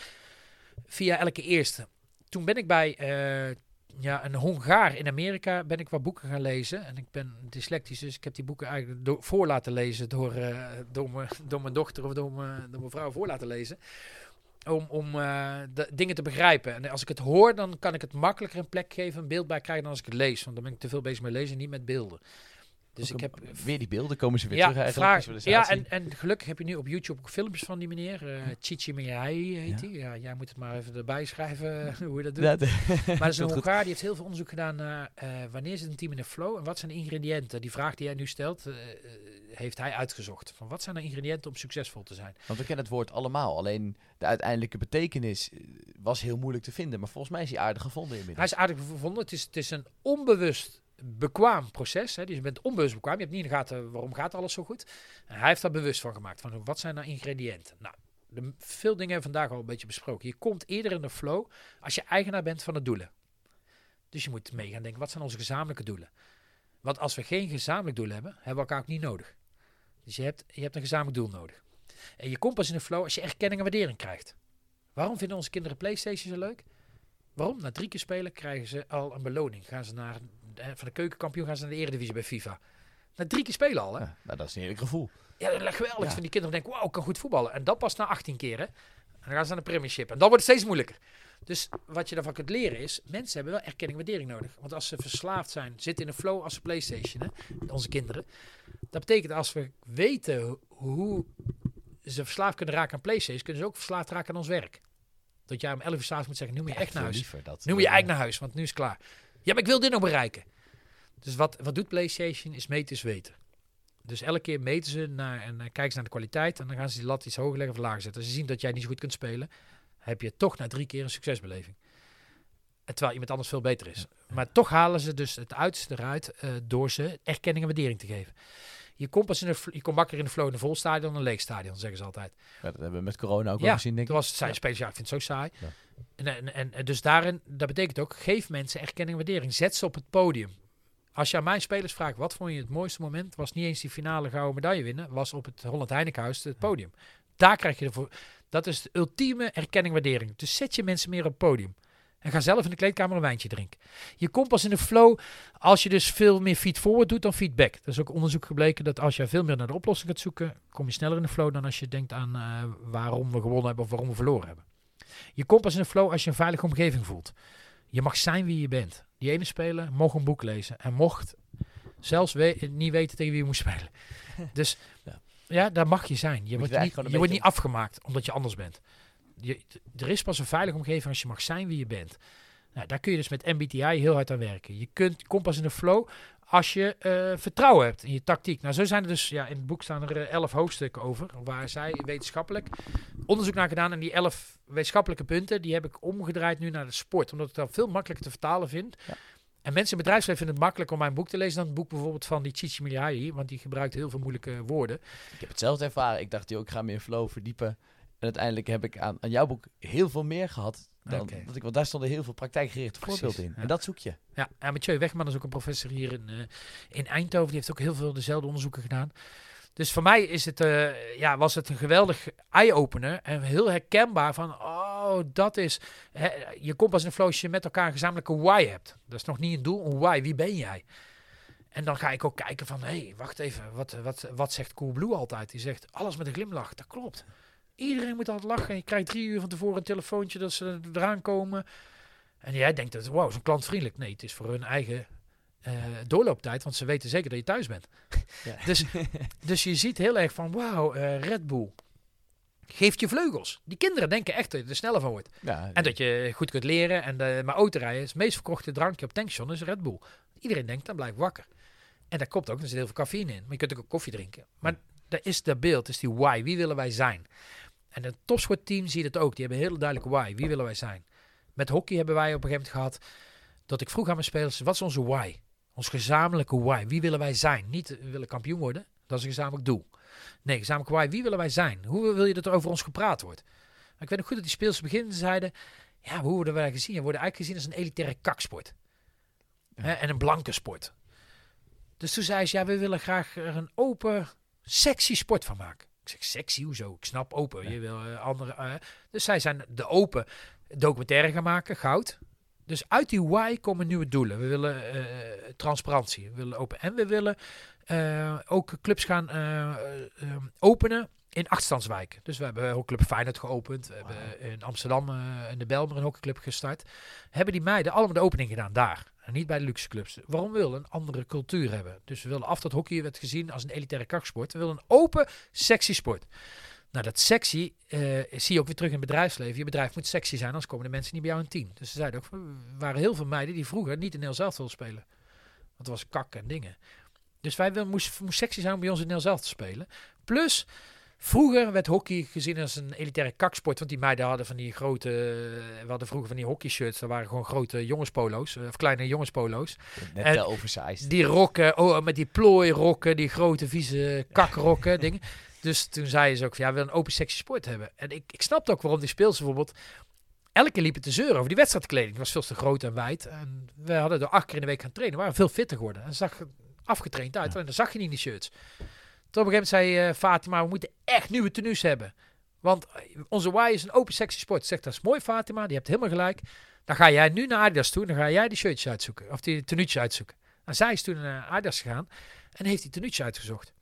via elke eerste. Toen ben ik bij eh, ja, een Hongaar in Amerika ben ik wat boeken gaan lezen. En ik ben dyslectisch, dus ik heb die boeken eigenlijk voor laten lezen door, eh, door mijn dochter of door mijn, door mijn vrouw voor laten lezen. Om, om eh, de dingen te begrijpen. En als ik het hoor, dan kan ik het makkelijker een plek geven, een beeld bij krijgen dan als ik het lees. Want dan ben ik te veel bezig met lezen, niet met beelden. Dus ik heb weer die beelden komen ze weer ja, terug eigenlijk. vraag, ja en, en gelukkig heb je nu op YouTube ook filmpjes van die meneer. eh Chichi Miyai heet hij. Ja, jij moet het maar even erbij schrijven hoe je dat doet. Maar dat is een. Hongaar die heeft heel veel onderzoek gedaan naar eh, wanneer zit een team in de flow en wat zijn de ingrediënten. Die vraag die jij nu stelt, eh, eh, heeft hij uitgezocht. Van wat zijn de ingrediënten om succesvol te zijn? Want we kennen het woord allemaal. Alleen de uiteindelijke betekenis eh, was heel moeilijk te vinden. Maar volgens mij is hij aardig gevonden Hij inmiddels. is aardig gevonden. Het is, het is een onbewust bekwaam proces. Hè. Dus je bent onbewust bekwaam. Je hebt niet in de gaten waarom gaat alles zo goed. En hij heeft daar bewust van gemaakt. Van wat zijn nou ingrediënten? Nou, de, veel dingen hebben vandaag al een beetje besproken. Je komt eerder in de flow als je eigenaar bent van de doelen. Dus je moet mee gaan denken, wat zijn onze gezamenlijke doelen? Want als we geen gezamenlijk doel hebben, hebben we elkaar ook niet nodig. Dus je hebt, je hebt een gezamenlijk doel nodig. En je komt pas in de flow als je erkenning en waardering krijgt. Waarom vinden onze kinderen PlayStation zo leuk? Waarom? Na drie keer spelen krijgen ze al een beloning. Gaan ze naar, van de keukenkampioen gaan ze naar de eredivisie bij FIFA. Na drie keer spelen al, hè? Ja, nou, dat is een heerlijk gevoel. Ja, dat is geweldig. Ja. Van die kinderen denken, wauw, ik kan goed voetballen. En dat pas na 18 keer, hè. En dan gaan ze naar de premiership. En dan wordt het steeds moeilijker. Dus wat je daarvan kunt leren is, mensen hebben wel erkenning en waardering nodig. Want als ze verslaafd zijn, zitten in een flow als ze Playstation, hè, onze kinderen. Dat betekent als we weten ho- hoe ze verslaafd kunnen raken aan Playstation, kunnen ze ook verslaafd raken aan ons werk. Dat jij om 11 uur 's avonds moet zeggen, nu moet je echt naar huis. Nu moet je eh, eigenlijk naar huis, want nu is het klaar. Ja, maar ik wil dit nog bereiken. Dus wat, wat doet PlayStation? Is meten is weten. Dus elke keer meten ze naar, en eh, kijken ze naar de kwaliteit. En dan gaan ze die lat iets hoger leggen of lager zetten. Als ze zien dat jij niet zo goed kunt spelen, heb je toch na drie keer een succesbeleving. En terwijl iemand anders veel beter is. Maar toch halen ze dus het uiterste eruit eh, door ze erkenning en waardering te geven. Je komt, pas in de, fl- je komt makkelijker in de flow in een vol stadion dan een leeg stadion, zeggen ze altijd. Ja, dat hebben we met corona ook Ja, wel gezien, denk ik. was het zijn spelers, ja, ik vind het zo saai. En, en, dus daarin, dat betekent ook, geef mensen erkenning en waardering. Zet ze op het podium. Als je aan mijn spelers vraagt, wat vond je het mooiste moment? Was niet eens die finale gouden medaille winnen, was op het Holland Heinekenhuis het podium. Daar krijg je ervoor. Dat is de ultieme erkenning en waardering. Dus zet je mensen meer op het podium. En ga zelf in de kleedkamer een wijntje drinken. Je komt pas in de flow als je dus veel meer feed forward doet dan feedback. Er is ook onderzoek gebleken dat als je veel meer naar de oplossing gaat zoeken, kom je sneller in de flow dan als je denkt aan eh, waarom we gewonnen hebben of waarom we verloren hebben. Je komt pas in de flow als je een veilige omgeving voelt. Je mag zijn wie je bent. Die ene speler mocht een boek lezen en mocht zelfs we- niet weten tegen wie je moest spelen. Dus Ja. ja, daar mag je zijn. Je, wordt, niet, je wordt niet afgemaakt omdat je anders bent. Je, er is pas een veilige omgeving als je mag zijn wie je bent. Nou, daar kun je dus met MBTI heel hard aan werken. Je kunt, komt pas in de flow als je eh, vertrouwen hebt in je tactiek. Nou, zo zijn er dus, ja, in het boek staan er eh, elf hoofdstukken over, waar zij wetenschappelijk onderzoek naar gedaan. En die elf wetenschappelijke punten, die heb ik omgedraaid nu naar de sport, omdat ik dat veel makkelijker te vertalen vind. Ja. En mensen in het bedrijfsleven vinden het makkelijk om mijn boek te lezen dan het boek bijvoorbeeld van die Chichi Miliai, want die gebruikt heel veel moeilijke woorden. Ik heb hetzelfde ervaren. Ik dacht, joh, ik ga me in flow verdiepen. En uiteindelijk heb ik aan, aan jouw boek heel veel meer gehad. Dan, dat ik, want daar stonden heel veel praktijkgerichte voorbeelden in. ja. En dat zoek je. Ja, en Mathieu Wegman is ook een professor hier in, eh, in Eindhoven. Die heeft ook heel veel dezelfde onderzoeken gedaan. Dus voor mij is het, eh, ja, was het een geweldig eye-opener. En heel herkenbaar van, oh, dat is... Hè, je komt als een flow als je met elkaar een gezamenlijke why hebt. Dat is nog niet een doel, een why. Wie ben jij? En dan ga ik ook kijken van, hé, hey, wacht even. Wat, wat, wat zegt Coolblue altijd? Die zegt, alles met een glimlach. Dat klopt. Iedereen moet altijd lachen. Je krijgt drie uur van tevoren een telefoontje dat ze eraan komen. En jij denkt dat, wauw, zo'n klantvriendelijk. Nee, het is voor hun eigen eh, doorlooptijd, want ze weten zeker dat je thuis bent. Ja. dus, dus je ziet heel erg van, wauw, eh, Red Bull geeft je vleugels. Die kinderen denken echt dat je er sneller van wordt. Ja, En dat je goed kunt leren. En de, maar autorijden is het meest verkochte drankje op tankstation is Red Bull. Iedereen denkt, dan blijf ik wakker. En daar komt ook, er zit heel veel cafeïne in. Maar je kunt ook koffie drinken. Maar daar is de beeld, is die why. Wie willen wij zijn? En het topsportteam ziet het ook. Die hebben een hele duidelijke why. Wie willen wij zijn? Met hockey hebben wij op een gegeven moment gehad dat ik vroeg aan mijn spelers, wat is onze why? Ons gezamenlijke why. Wie willen wij zijn? Niet we willen kampioen worden. Dat is een gezamenlijk doel. Nee, gezamenlijk why. Wie willen wij zijn? Hoe wil je dat er over ons gepraat wordt? Maar ik weet nog goed dat die speels beginnen zeiden, ja, hoe worden wij gezien? We worden eigenlijk gezien als een elitaire kaksport. Ja. Hè, en een blanke sport. Dus toen zei ze, ja, we willen graag er een open, sexy sport van maken. Ik zeg, sexy, hoezo? Ik snap open. Ja. Je wil eh, andere... eh. dus zij zijn de open documentaire gaan maken, goud. Dus uit die why komen nieuwe doelen. We willen eh, transparantie, we willen open. En we willen ook clubs gaan openen in achterstandswijken. Dus we hebben hockeyclub Feyenoord geopend. We hebben in Amsterdam eh, in de Belmer een hockeyclub gestart. Hebben die meiden allemaal de opening gedaan daar. En niet bij de luxe clubs. Waarom willen we een andere cultuur hebben? Dus we willen af dat hockey werd gezien als een elitaire kaksport. We willen een open, sexy sport. Nou, dat sexy eh, zie je ook weer terug in het bedrijfsleven. Je bedrijf moet sexy zijn, anders komen de mensen niet bij jou in team. Dus ze zeiden ook, er waren heel veel meiden die vroeger niet in heel zelf wilden spelen. Want het was kak en dingen. Dus wij wil, moest, moest sexy zijn om bij ons in zelf te spelen. Plus, vroeger werd hockey gezien als een elitaire kaksport. Want die meiden hadden van die grote... We hadden vroeger van die hockeyshirts. Dat waren gewoon grote jongenspolo's. Of kleine jongenspolo's. Net En oversized. Die rokken, oh, met die plooirokken, die grote vieze kakrokken, dingen. Dus toen zei ze ook van, ja, we willen een open sexy sport hebben. En ik, ik snapte ook waarom die speels bijvoorbeeld elke keer liepen te zeuren over die wedstrijdkleding. Die was veel te groot en wijd. En we hadden er acht keer in de week gaan trainen. We waren veel fitter geworden. En zag afgetraind uit. En dan zag je niet in die shirts. Toen op een gegeven moment zei eh, Fatima, we moeten echt nieuwe tenues hebben. Want eh, onze Y is een open sexy sport. Zegt, dat is mooi Fatima, die hebt helemaal gelijk. Dan ga jij nu naar Adidas toe. Dan ga jij die shirtjes uitzoeken. Of die tenuutjes uitzoeken. En zij is toen naar Adidas gegaan. En heeft die tenuutjes uitgezocht.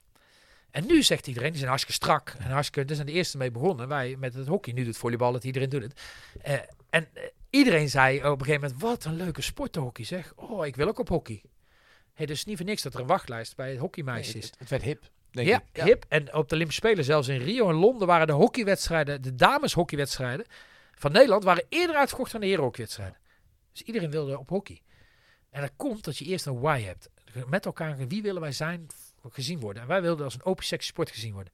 En nu zegt iedereen, die zijn hartstikke strak. En hartstikke, daar zijn de eerste mee begonnen. Wij met het hockey, nu doet volleybal het, iedereen doet het. Eh, en iedereen zei op een gegeven moment, wat een leuke sport de hockey zeg. Oh, ik wil ook op hockey. Hey, dus niet voor niks dat er een wachtlijst bij het hockeymeisjes Nee, is. het, het werd hip. Denk Ja, ik. hip. En op de Olympische Spelen, zelfs in Rio en Londen, waren de hockeywedstrijden, de dameshockeywedstrijden van Nederland, waren eerder uitverkocht dan de herenhockeywedstrijden. Dus iedereen wilde op hockey. En dat komt dat je eerst een why hebt. Met elkaar, wie willen wij zijn, gezien worden. En wij wilden als een open sexy sport gezien worden.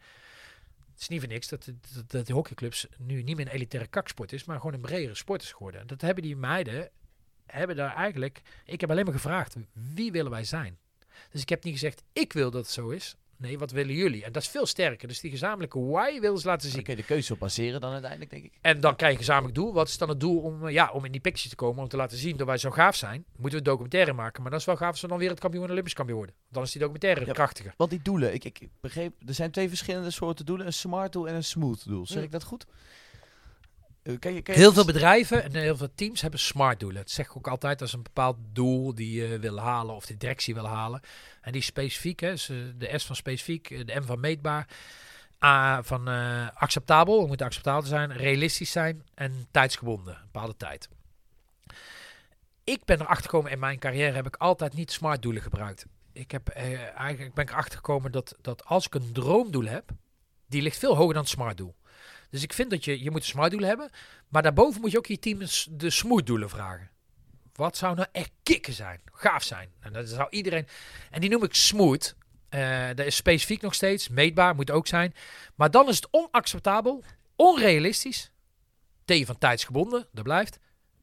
Het is niet voor niks dat, dat, dat de hockeyclubs nu niet meer een elitaire kaksport is, maar gewoon een bredere sport is geworden. En dat hebben die meiden, hebben daar eigenlijk, ik heb alleen maar gevraagd, wie willen wij zijn? Dus ik heb niet gezegd, ik wil dat het zo is. Nee, wat willen jullie? En dat is veel sterker. Dus die gezamenlijke why willen ze laten Dan zien. kun je de keuze op baseren dan uiteindelijk, denk ik. En dan krijg je een gezamenlijk doel. Wat is dan het doel om, eh, ja, om in die picture te komen? Om te laten zien dat wij zo gaaf zijn. Moeten we een documentaire maken. Maar dat is wel gaaf als we dan wereldkampioen en Olympisch kampioen worden. Dan is die documentaire Ja. krachtiger. Want die doelen, ik, ik begreep, er zijn twee verschillende soorten doelen. Een smart doel en een smooth doel. Zeg Ja. ik dat goed? Eh, Heel veel bedrijven en heel veel teams hebben smart doelen. Dat zeg ik ook altijd als een bepaald doel die je wil halen of de directie wil halen. En die specifiek, hè, de S van specifiek, eh, de M van meetbaar, A van eh, acceptabel, het moet acceptabel zijn, realistisch zijn en tijdsgebonden, een bepaalde tijd. Ik ben erachter gekomen in mijn carrière heb ik altijd niet smart doelen gebruikt. Ik heb eigenlijk ben ik erachter gekomen dat, dat als ik een droomdoel heb, die ligt veel hoger dan het smart doel. Dus ik vind dat je, je moet een smart doel hebben, maar daarboven moet je ook je team de smooth doelen vragen. Wat zou nou echt kicken zijn? Gaaf zijn. En dat zou iedereen. En die noem ik smooth. Eh dat is specifiek nog steeds. Meetbaar moet ook zijn. Maar dan is het onacceptabel, onrealistisch. T van tijdsgebonden, dat blijft.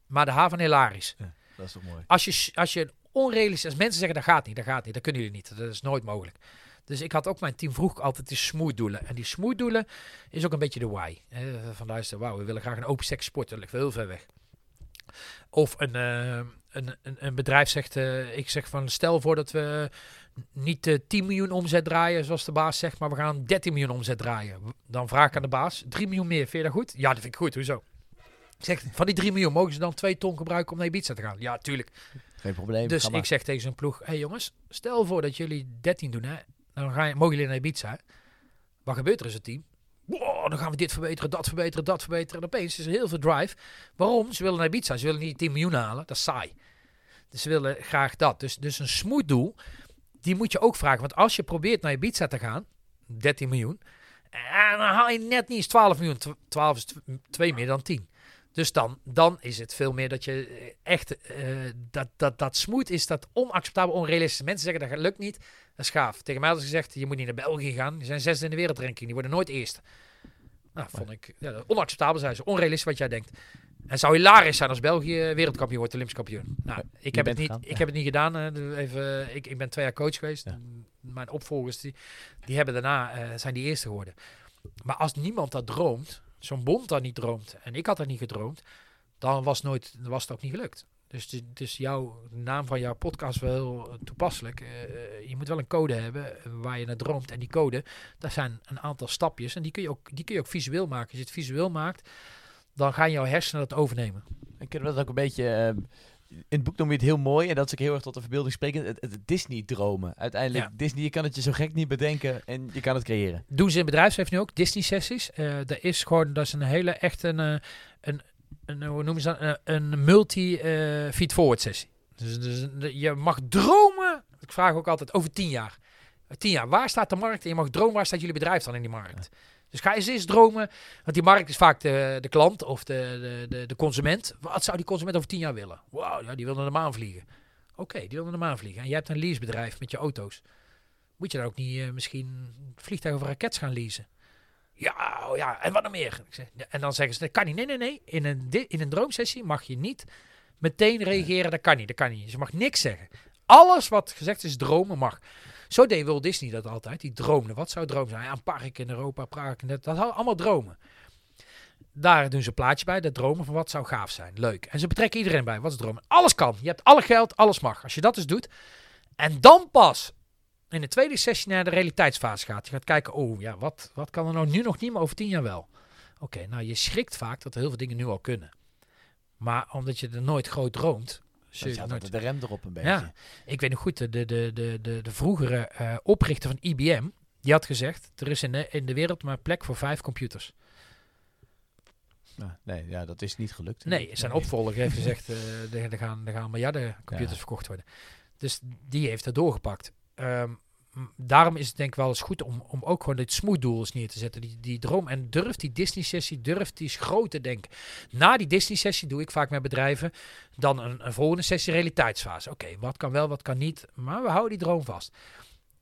Maar de H van hilarisch. Dat is toch mooi. Als je, als je een onrealistisch, als mensen zeggen dat gaat niet, dat gaat niet, dat kunnen jullie niet, dat is nooit mogelijk. Dus ik had ook mijn team vroeg altijd die smooth doelen. En die smooth doelen is ook een beetje de why. Eh, van luister, wauw, we willen graag een open seks sport, dat ligt wel heel ver weg. Of een, eh, een, een, een bedrijf zegt, eh, ik zeg van stel voor dat we niet eh 10 miljoen omzet draaien, zoals de baas zegt, maar we gaan 13 miljoen omzet draaien. Dan vraag ik aan de baas, 3 miljoen meer, vind je dat goed? Ja, dat vind ik goed, hoezo? Ik zeg, van die 3 miljoen mogen ze dan 2 ton gebruiken om naar Ibiza te gaan? Ja, tuurlijk. Geen probleem. Dus ik zeg tegen zijn ploeg: hey jongens, stel voor dat jullie 13 doen, hè? Dan ga je, mogen jullie naar Ibiza. Wat gebeurt er in het team? Dan gaan we dit verbeteren, dat verbeteren, dat verbeteren. En opeens is er heel veel drive. Waarom? Ze willen naar Ibiza. Ze willen niet 10 miljoen halen. Dat is saai. Dus ze willen graag dat. Dus, dus een smooth die moet je ook vragen. Want als je probeert naar Ibiza te gaan, 13 miljoen. En dan haal je net niet eens 12 miljoen. Tw- 12 is tw- twee meer dan 10. Dus dan, dan is het veel meer dat je eh, echt, eh, dat, dat, dat smooth is, dat onacceptabel, onrealistisch. Mensen zeggen dat lukt niet, dat is gaaf. Tegen mij hadden ze gezegd, je moet niet naar België gaan. Die zijn zesde in de wereldranking, die worden nooit eerste. Nou, vond ik ja, onacceptabel, zijn ze. Onrealistisch wat jij denkt. En zou hilarisch zijn als België wereldkampioen wordt, Olympisch kampioen. Nou, ik heb, het niet, gegaan, ik ja. heb het niet gedaan. even, ik, ik ben twee jaar coach geweest. Ja. Mijn opvolgers, die, die hebben daarna, eh, zijn die eerste geworden. Maar als niemand dat droomt, zo'n bond dat niet droomt, en ik had dat niet gedroomd, dan was, nooit, dan was het ook niet gelukt. Dus, dus jouw naam van jouw podcast wel heel toepasselijk. Eh, je moet wel een code hebben eh, waar je naar droomt. En die code, dat zijn een aantal stapjes. En die kun je ook, die kun je ook visueel maken. Als je het visueel maakt, dan gaan jouw hersenen dat overnemen. Ik ken dat ook een beetje. In het boek noem je het heel mooi en dat is ook heel erg tot de verbeelding sprekend. Het, het Disney-dromen. Uiteindelijk, Ja. Disney, je kan het je zo gek niet bedenken en je kan het creëren. Doen ze in bedrijfsleven nu ook, Disney-sessies. Eh dat is gewoon, dat is een hele, echt een, eh, een, een hoe noemen ze dat, Eh, een multi-feed-forward sessie. Dus, dus je mag dromen, ik vraag ook altijd, over tien jaar. Eh, Tien jaar, waar staat de markt? En je mag dromen, waar staat jullie bedrijf dan in die markt? Dus ga eens eens dromen, want die markt is vaak de, de klant of de, de, de, consument. Wat zou die consument over tien jaar willen? Wauw, ja, die wil naar de maan vliegen. Oké, die wil naar de maan vliegen. En jij hebt een leasebedrijf met je auto's. Moet je dan ook niet uh, misschien vliegtuig of rakets gaan leasen? Ja, oh ja, en wat nog meer? En dan zeggen ze, dat kan niet. Nee, nee, nee. In een, in een droomsessie mag je niet meteen reageren. Dat kan niet, dat kan niet. Je mag niks zeggen. Alles wat gezegd is dromen mag. Zo deed Walt Disney dat altijd. Die droomde. Wat zou droom zijn? Ja, een park in Europa, Praag. Dat, dat allemaal dromen. Daar doen ze een plaatje bij. Dat dromen van wat zou gaaf zijn. Leuk. En ze betrekken iedereen bij. Wat is dromen? Alles kan. Je hebt alle geld, alles mag. Als je dat dus doet. En dan pas in de tweede sessie naar de realiteitsfase gaat. Je gaat kijken, oh ja, wat, wat kan er nou nu nog niet, maar over tien jaar wel. Oké, nou je schrikt vaak dat er heel veel dingen nu al kunnen. Maar omdat je er nooit groot droomt, je nooit... de rem erop een beetje. Ja, ik weet nog goed, de, de, de, de, de vroegere uh, oprichter van IBM, die had gezegd, er is in de, in de wereld maar plek voor vijf computers. Nou, nee, ja, dat is niet gelukt. Nee, zijn opvolger heeft gezegd, uh, er, gaan, er gaan miljarden computers verkocht worden. Dus die heeft er doorgepakt. Um, daarom is het denk ik wel eens goed om, om ook gewoon dit smootdoels neer te zetten. Die, die droom. En durf die Disney-sessie, durf die groot te denken. Na die Disney-sessie doe ik vaak met bedrijven dan een, een volgende sessie realiteitsfase. Oké, wat kan wel, wat kan niet. Maar we houden die droom vast.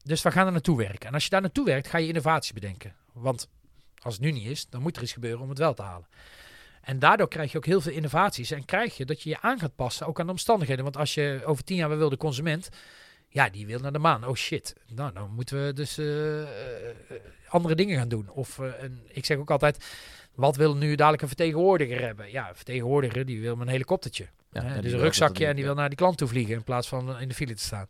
Dus we gaan er naartoe werken. En als je daar naartoe werkt, ga je innovatie bedenken. Want als het nu niet is, dan moet er iets gebeuren om het wel te halen. En daardoor krijg je ook heel veel innovaties. En krijg je dat je je aan gaat passen, ook aan de omstandigheden. Want als je over tien jaar wil de consument ja, die wil naar de maan. Oh shit. Nou, dan moeten we dus uh, andere dingen gaan doen. Of uh, ik zeg ook altijd, wat wil nu dadelijk een vertegenwoordiger hebben? Ja, een vertegenwoordiger die wil een helikoptertje. Ja, dus een rugzakje en die wil naar die klant toe vliegen in plaats van in de file te staan.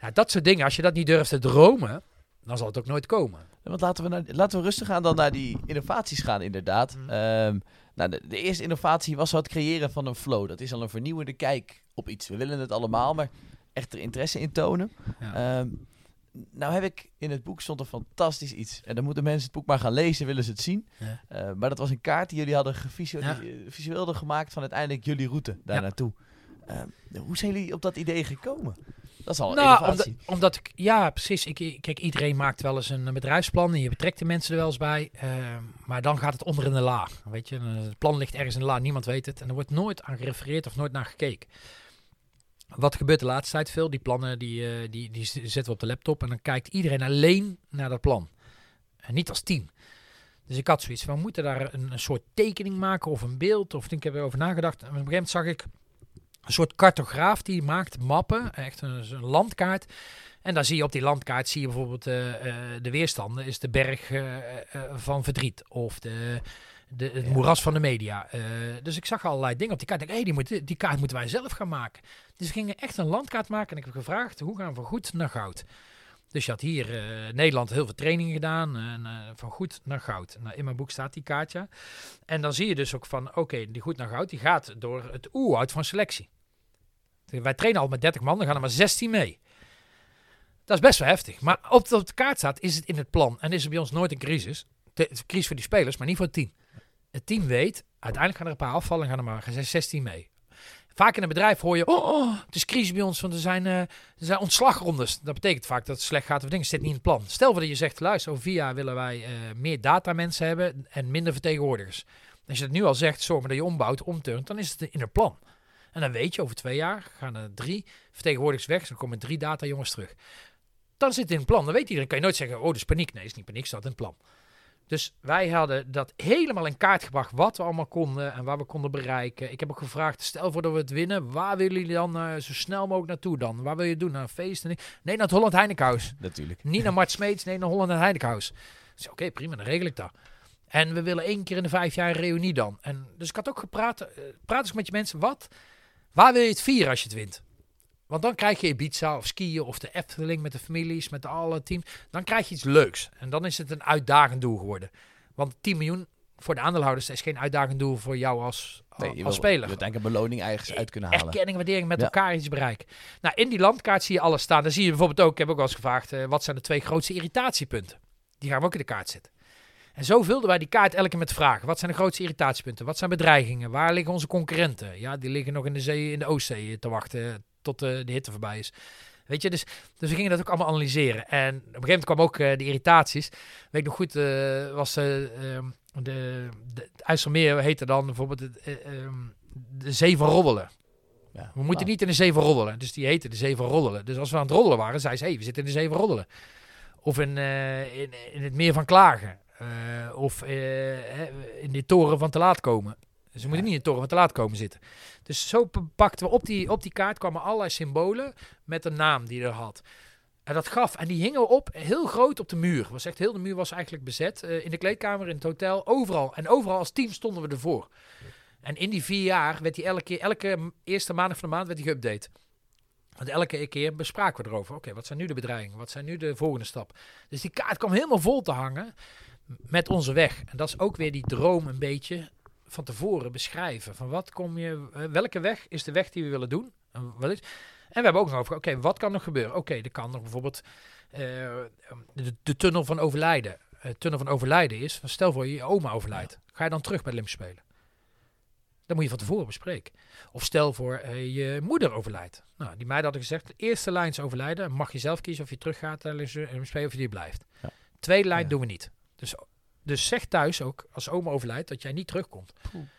Ja, dat soort dingen, als je dat niet durft te dromen, dan zal het ook nooit komen. want laten we, naar, laten we rustig gaan dan naar die innovaties gaan, inderdaad. Mm. Um, nou, de, de, eerste innovatie was het creëren van een flow. Dat is al een vernieuwende kijk op iets. We willen het allemaal, maar echt er interesse in tonen. Ehm, nou heb ik in het boek stond er fantastisch iets. En dan moeten mensen het boek maar gaan lezen, willen ze het zien. Uh, maar dat was een kaart die jullie hadden visueel ja. gemaakt van uiteindelijk jullie route daar naartoe. Ehm, hoe zijn jullie op dat idee gekomen? Dat is al nou, omdat, omdat, ik, ja, precies. Ik, kijk, iedereen maakt wel eens een bedrijfsplan en je betrekt de mensen er wel eens bij. Uh, maar dan gaat het onder in de la. Weet je, het plan ligt ergens in de la, niemand weet het. En er wordt nooit aan gerefereerd of nooit naar gekeken. Wat gebeurt de laatste tijd veel? Die plannen die, uh, die, die zetten we op de laptop en dan kijkt iedereen alleen naar dat plan. En niet als team. Dus ik had zoiets van, we moeten daar een, een soort tekening maken of een beeld. Of ik heb erover nagedacht. En op een gegeven moment zag ik een soort cartograaf die maakt mappen, echt een, een landkaart. En dan zie je op die landkaart zie je bijvoorbeeld uh, de weerstanden, is de berg van verdriet of de, de, het moeras van de media. dus ik zag allerlei dingen op die kaart. Ik denk, hey, die, moet, die kaart moeten wij zelf gaan maken. Dus we gingen echt een landkaart maken en ik heb gevraagd, hoe gaan we goed naar goud? Dus je had hier uh, Nederland heel veel trainingen gedaan. En, uh, van goed naar goud. Nou, in mijn boek staat die kaartje. En dan zie je dus ook van, oké, die goed naar goud, die gaat door het oerwoud van selectie. Wij trainen al met 30 man, dan gaan er maar 16 mee. Dat is best wel heftig. Maar op de, op de kaart staat, is het in het plan. En is er bij ons nooit een crisis. De, crisis voor die spelers, maar niet voor het team. Het team weet, uiteindelijk gaan er een paar afvallen en gaan er maar 16 mee. Vaak in een bedrijf hoor je, oh, oh het is crisis bij ons, want er zijn, uh, er zijn ontslagrondes. Dat betekent vaak dat het slecht gaat of dingen zit niet in het plan. Stel dat je zegt, luister, over vier jaar willen wij uh, meer datamensen hebben en minder vertegenwoordigers. Als je het nu al zegt, zorg maar dat je ombouwt, omturnt, dan is het in het plan. En dan weet je, over twee jaar gaan er drie vertegenwoordigers weg, dan komen drie datajongens terug. Dan zit het in het plan. Dan weet iedereen, kan je nooit zeggen, oh, dat is paniek. Nee, is niet paniek, staat in het plan. Dus wij hadden dat helemaal in kaart gebracht wat we allemaal konden en waar we konden bereiken. Ik heb ook gevraagd, stel voor dat we het winnen, waar willen jullie dan uh, zo snel mogelijk naartoe dan? Waar wil je doen? Naar een feest? Nee, naar het Holland Heinekenhuis. Natuurlijk. Niet naar Mart Smeets, nee, naar Holland Heinekenhuis. Dus oké, prima, dan regel ik dat. En we willen één keer in de vijf jaar een reunie dan. En dus ik had ook gepraat, uh, praat eens met je mensen, wat, waar wil je het vieren als je het wint? Want dan krijg je Ibiza of skiën of de Efteling met de families, met alle team. Dan krijg je iets leuks. En dan is het een uitdagend doel geworden. Want 10 miljoen voor de aandeelhouders is geen uitdagend doel voor jou als, nee, als speler. Je wil een beloning eigenlijk uit kunnen halen. Erkenning, waardering met elkaar iets bereiken. Nou, in die landkaart zie je alles staan. Dan zie je bijvoorbeeld ook, ik heb ook wel eens gevraagd, uh, wat zijn de twee grootste irritatiepunten? Die gaan we ook in de kaart zetten. En zo vulden wij die kaart elke keer met vragen. Wat zijn de grootste irritatiepunten? Wat zijn bedreigingen? Waar liggen onze concurrenten? Ja, die liggen nog in de zee, in de Oostzee te wachten tot uh, de hitte voorbij is. Weet je, dus, dus we gingen dat ook allemaal analyseren. En op een gegeven moment kwam ook uh, de irritaties. Weet ik nog goed, uh, was uh, um, de, de, het IJsselmeer heette dan bijvoorbeeld um, de Zee van Roddelen. Ja, we moeten niet in de Zee van Roddelen. Dus die heette de Zee van Roddelen. Dus als we aan het roddelen waren, zei ze, hey, we zitten in de Zee van Roddelen. Of in, eh, in, in het meer van Klagen. Eh, of eh, in de toren van te laat komen. Ze moeten niet in de toren van te laat komen zitten. Dus zo pakten we op die, op die kaart kwamen allerlei symbolen met een naam die er had. En dat gaf, en die hingen op heel groot op de muur. Was echt heel de muur was eigenlijk bezet. eh, in de kleedkamer, in het hotel, overal. En overal als team stonden we ervoor. En in die vier jaar werd die elke, keer- elke eerste maandag van de maand werd die geüpdate. Want elke keer bespraken we erover. Oké, wat zijn nu de bedreigingen? Wat zijn nu de volgende stap? Dus die kaart kwam helemaal vol te hangen met onze weg. En dat is ook weer die droom een beetje van tevoren beschrijven. Van wat kom je, eh, welke weg is de weg die we willen doen? En, wat is, en we hebben ook nog over, oké, wat kan nog gebeuren? Oké, er kan nog bijvoorbeeld eh, de, de tunnel van overlijden. Het tunnel van overlijden is, van stel voor je, je oma overlijdt. Ga je dan terug bij Lim spelen? Dat moet je van tevoren bespreken. Of stel voor je moeder overlijdt. Nou, die meiden hadden gezegd, de eerste lijn is overlijden. Mag je zelf kiezen of je terug gaat naar Lim spelen of je die blijft. Ja. Tweede lijn Ja. doen we niet. Dus, dus zeg thuis ook, als oma overlijdt, dat jij niet terugkomt.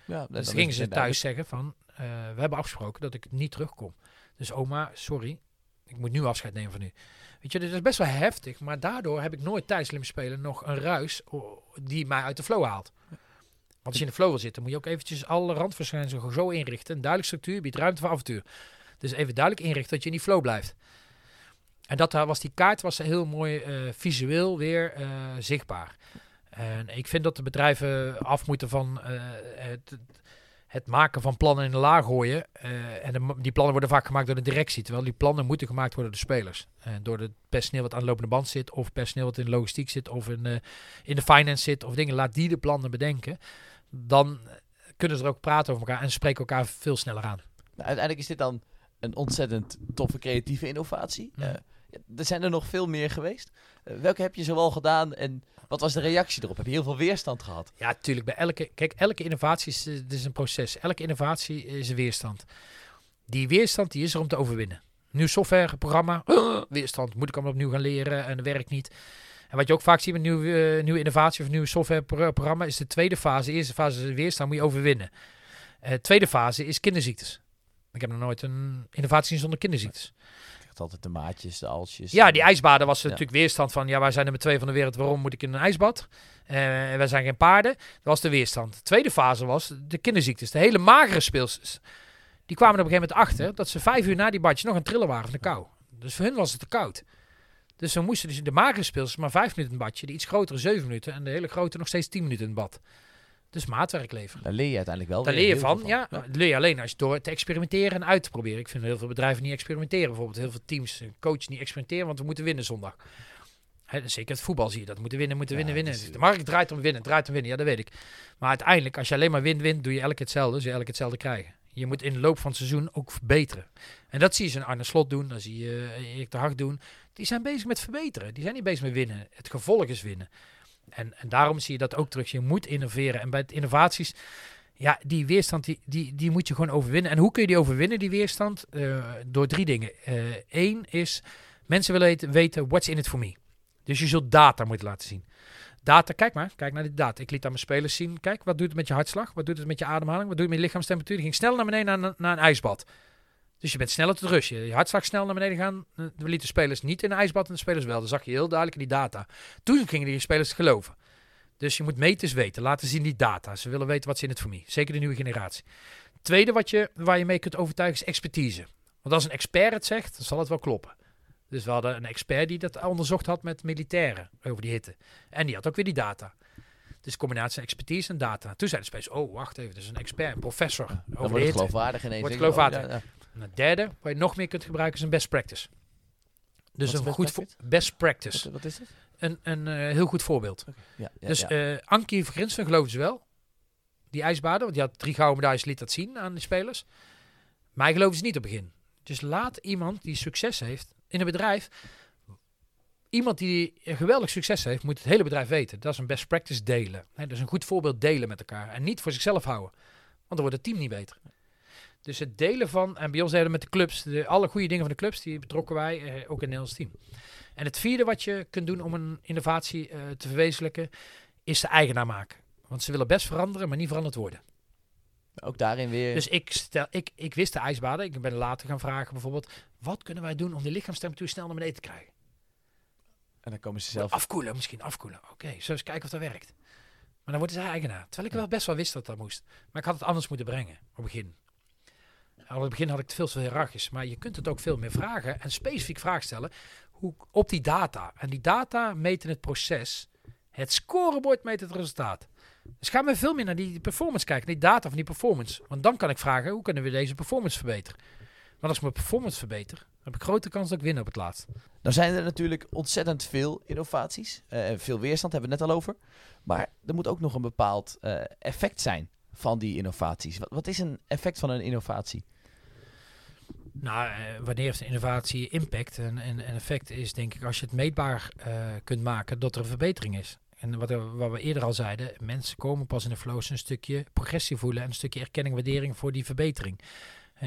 Ja, Dus gingen ze thuis zeggen van, eh, we hebben afgesproken dat ik niet terugkom. Dus oma, sorry, ik moet nu afscheid nemen van u. Weet je, dit is best wel heftig, maar daardoor heb ik nooit tijdens Lim spelen nog een ruis die mij uit de flow haalt. Want als je in de flow wil zitten, moet je ook eventjes alle randverschijnselen zo inrichten. Een duidelijk structuur, biedt ruimte voor avontuur. Dus even duidelijk inrichten dat je in die flow blijft. En dat daar was die kaart was heel mooi eh, visueel weer eh, zichtbaar. En ik vind dat de bedrijven af moeten van eh, het, het maken van plannen in de laag gooien. Eh, en de- die plannen worden vaak gemaakt door de directie. Terwijl die plannen moeten gemaakt worden door de spelers. En door het personeel wat aan de lopende band zit. Of personeel wat in de logistiek zit. Of in, eh, in de finance zit. Of dingen. Laat die de plannen bedenken. Dan kunnen ze er ook praten over elkaar. En spreken elkaar veel sneller aan. Nou, uiteindelijk is dit dan een ontzettend toffe creatieve innovatie. Ja. Er zijn er nog veel meer geweest. Eh, welke heb je zoal gedaan en wat was de reactie erop? Heb je heel veel weerstand gehad? Ja, natuurlijk. Bij elke, kijk, elke innovatie is, eh, is een proces. Elke innovatie is een weerstand. Die weerstand die is er om te overwinnen. Nieuw softwareprogramma, weerstand. Moet ik allemaal opnieuw gaan leren en dat werkt niet. En wat je ook vaak ziet met nieuwe, eh, nieuwe innovatie of nieuwe softwareprogramma is de tweede fase. De eerste fase is weerstand, moet je overwinnen. Tweede fase is kinderziektes. Ik heb nog nooit een innovatie zonder kinderziektes. Krijgt altijd de maatjes, de alsjes. Ja, die ijsbaden was Ja. natuurlijk weerstand van... ja, wij zijn nummer twee van de wereld, waarom moet ik in een ijsbad? Eh wij zijn geen paarden. Dat was de weerstand. De tweede fase was de kinderziektes. De hele magere speelsters. Die kwamen er op een gegeven moment achter... dat ze vijf uur na die badje nog aan het trillen waren van de kou. Dus voor hun was het te koud. Dus we moesten dus de magere speelsters maar vijf minuten in het badje... de iets grotere zeven minuten... en de hele grote nog steeds tien minuten in het bad. Dus maatwerk leveren. Daar leer je uiteindelijk wel Daar leer je van, ja. Leer je alleen als je door te experimenteren en uit te proberen. Ik vind heel veel bedrijven niet experimenteren. Bijvoorbeeld heel veel teams, coaches niet experimenteren, want we moeten winnen zondag. Hè, zeker het voetbal zie je dat. Moeten winnen, moeten Ja, winnen, winnen. is- De markt draait om winnen, draait om winnen. Ja, dat weet ik. Maar uiteindelijk, als je alleen maar wint, wint, doe je elke hetzelfde. Zul je elke hetzelfde krijgen. Je moet in de loop van het seizoen ook verbeteren. En dat zie je zo'n Arne Slot doen, dat zie je eh, Erik de Hag doen. Die zijn bezig met verbeteren. Die zijn niet bezig met winnen. Het gevolg is winnen. En, en daarom zie je dat ook terug. Je moet innoveren. En bij innovaties, ja, die weerstand, die, die, die moet je gewoon overwinnen. En hoe kun je die overwinnen, die weerstand? Eh, door drie dingen. Eén is, mensen willen weten, what's in it for me? Dus je zult data moeten laten zien. Data, kijk maar, kijk naar die data. Ik liet aan mijn spelers zien, kijk, wat doet het met je hartslag? Wat doet het met je ademhaling? Wat doet het met je lichaamstemperatuur? Die ging snel naar beneden naar een ijsbad. Dus je bent sneller tot rust. Je, je hartslag snel naar beneden gaan. Eh, We lieten spelers niet in een ijsbad en de spelers wel. Dan zag je heel duidelijk in die data. Toen gingen die spelers geloven. Dus je moet meters weten. Laten zien die data. Ze willen weten wat ze in het voor me. Zeker de nieuwe generatie. Tweede wat je, waar je mee kunt overtuigen is expertise. Want als een expert het zegt, dan zal het wel kloppen. Dus we hadden een expert die dat onderzocht had met militairen over die hitte. En die had ook weer die data. Dus combinatie expertise en data. Toen zeiden de spelers, oh wacht even, is een expert, een professor Dan over wordt de het hitte. geloofwaardig ineens. Wordt oh, geloofwaardig. ja, ja. En het derde, wat je nog meer kunt gebruiken, is een best practice. Dus een best goed practice? best practice. Wat, wat is het? Een, een eh, heel goed voorbeeld. Ja, ja, dus eh Ankie Vergrinsven geloofden ze wel. Die ijsbaden, want die had drie gouden medailles, liet dat zien aan de spelers. Maar geloofden ze niet op het begin. Dus laat iemand die succes heeft in een bedrijf. Iemand die een geweldig succes heeft, moet het hele bedrijf weten. Dat is een best practice delen. Dus een goed voorbeeld delen met elkaar. En niet voor zichzelf houden. Want dan wordt het team niet beter. Dus het delen van, en bij ons delen we met de clubs, de, alle goede dingen van de clubs, die betrokken wij eh, ook in Nederlands team. En het vierde wat je kunt doen om een innovatie eh, te verwezenlijken, is de eigenaar maken. Want ze willen best veranderen, maar niet veranderd worden. Ook daarin weer. Dus ik, stel, ik, ik wist de ijsbaden. Ik ben later gaan vragen bijvoorbeeld, wat kunnen wij doen om de lichaamstemperatuur snel naar beneden te krijgen? En dan komen ze zelf... Afkoelen, misschien afkoelen. Oké, zo eens kijken of dat werkt. Maar dan worden ze eigenaar. Terwijl ik wel best wel wist dat dat moest. Maar ik had het anders moeten brengen, op het begin. Al het begin had ik het veel te hiërarchisch. Maar je kunt het ook veel meer vragen en specifiek vragen stellen hoe, op die data. En die data meten het proces. Het scorebord meet het resultaat. Dus ga maar veel meer naar die performance kijken, die data van die performance. Want dan kan ik vragen, hoe kunnen we deze performance verbeteren? Maar als ik mijn performance verbeter, dan heb ik grote kans dat ik win op het laatst. Nou zijn er natuurlijk ontzettend veel innovaties. Uh, veel weerstand hebben we net al over. Maar er moet ook nog een bepaald uh, effect zijn van die innovaties. Wat, wat, is een effect van een innovatie? Nou, uh, wanneer heeft innovatie impact? En, en, effect is denk ik als je het meetbaar kunt maken dat er een verbetering is. En wat, wat, we eerder al zeiden, mensen komen pas in de flows een stukje progressie voelen en een stukje erkenning, waardering voor die verbetering.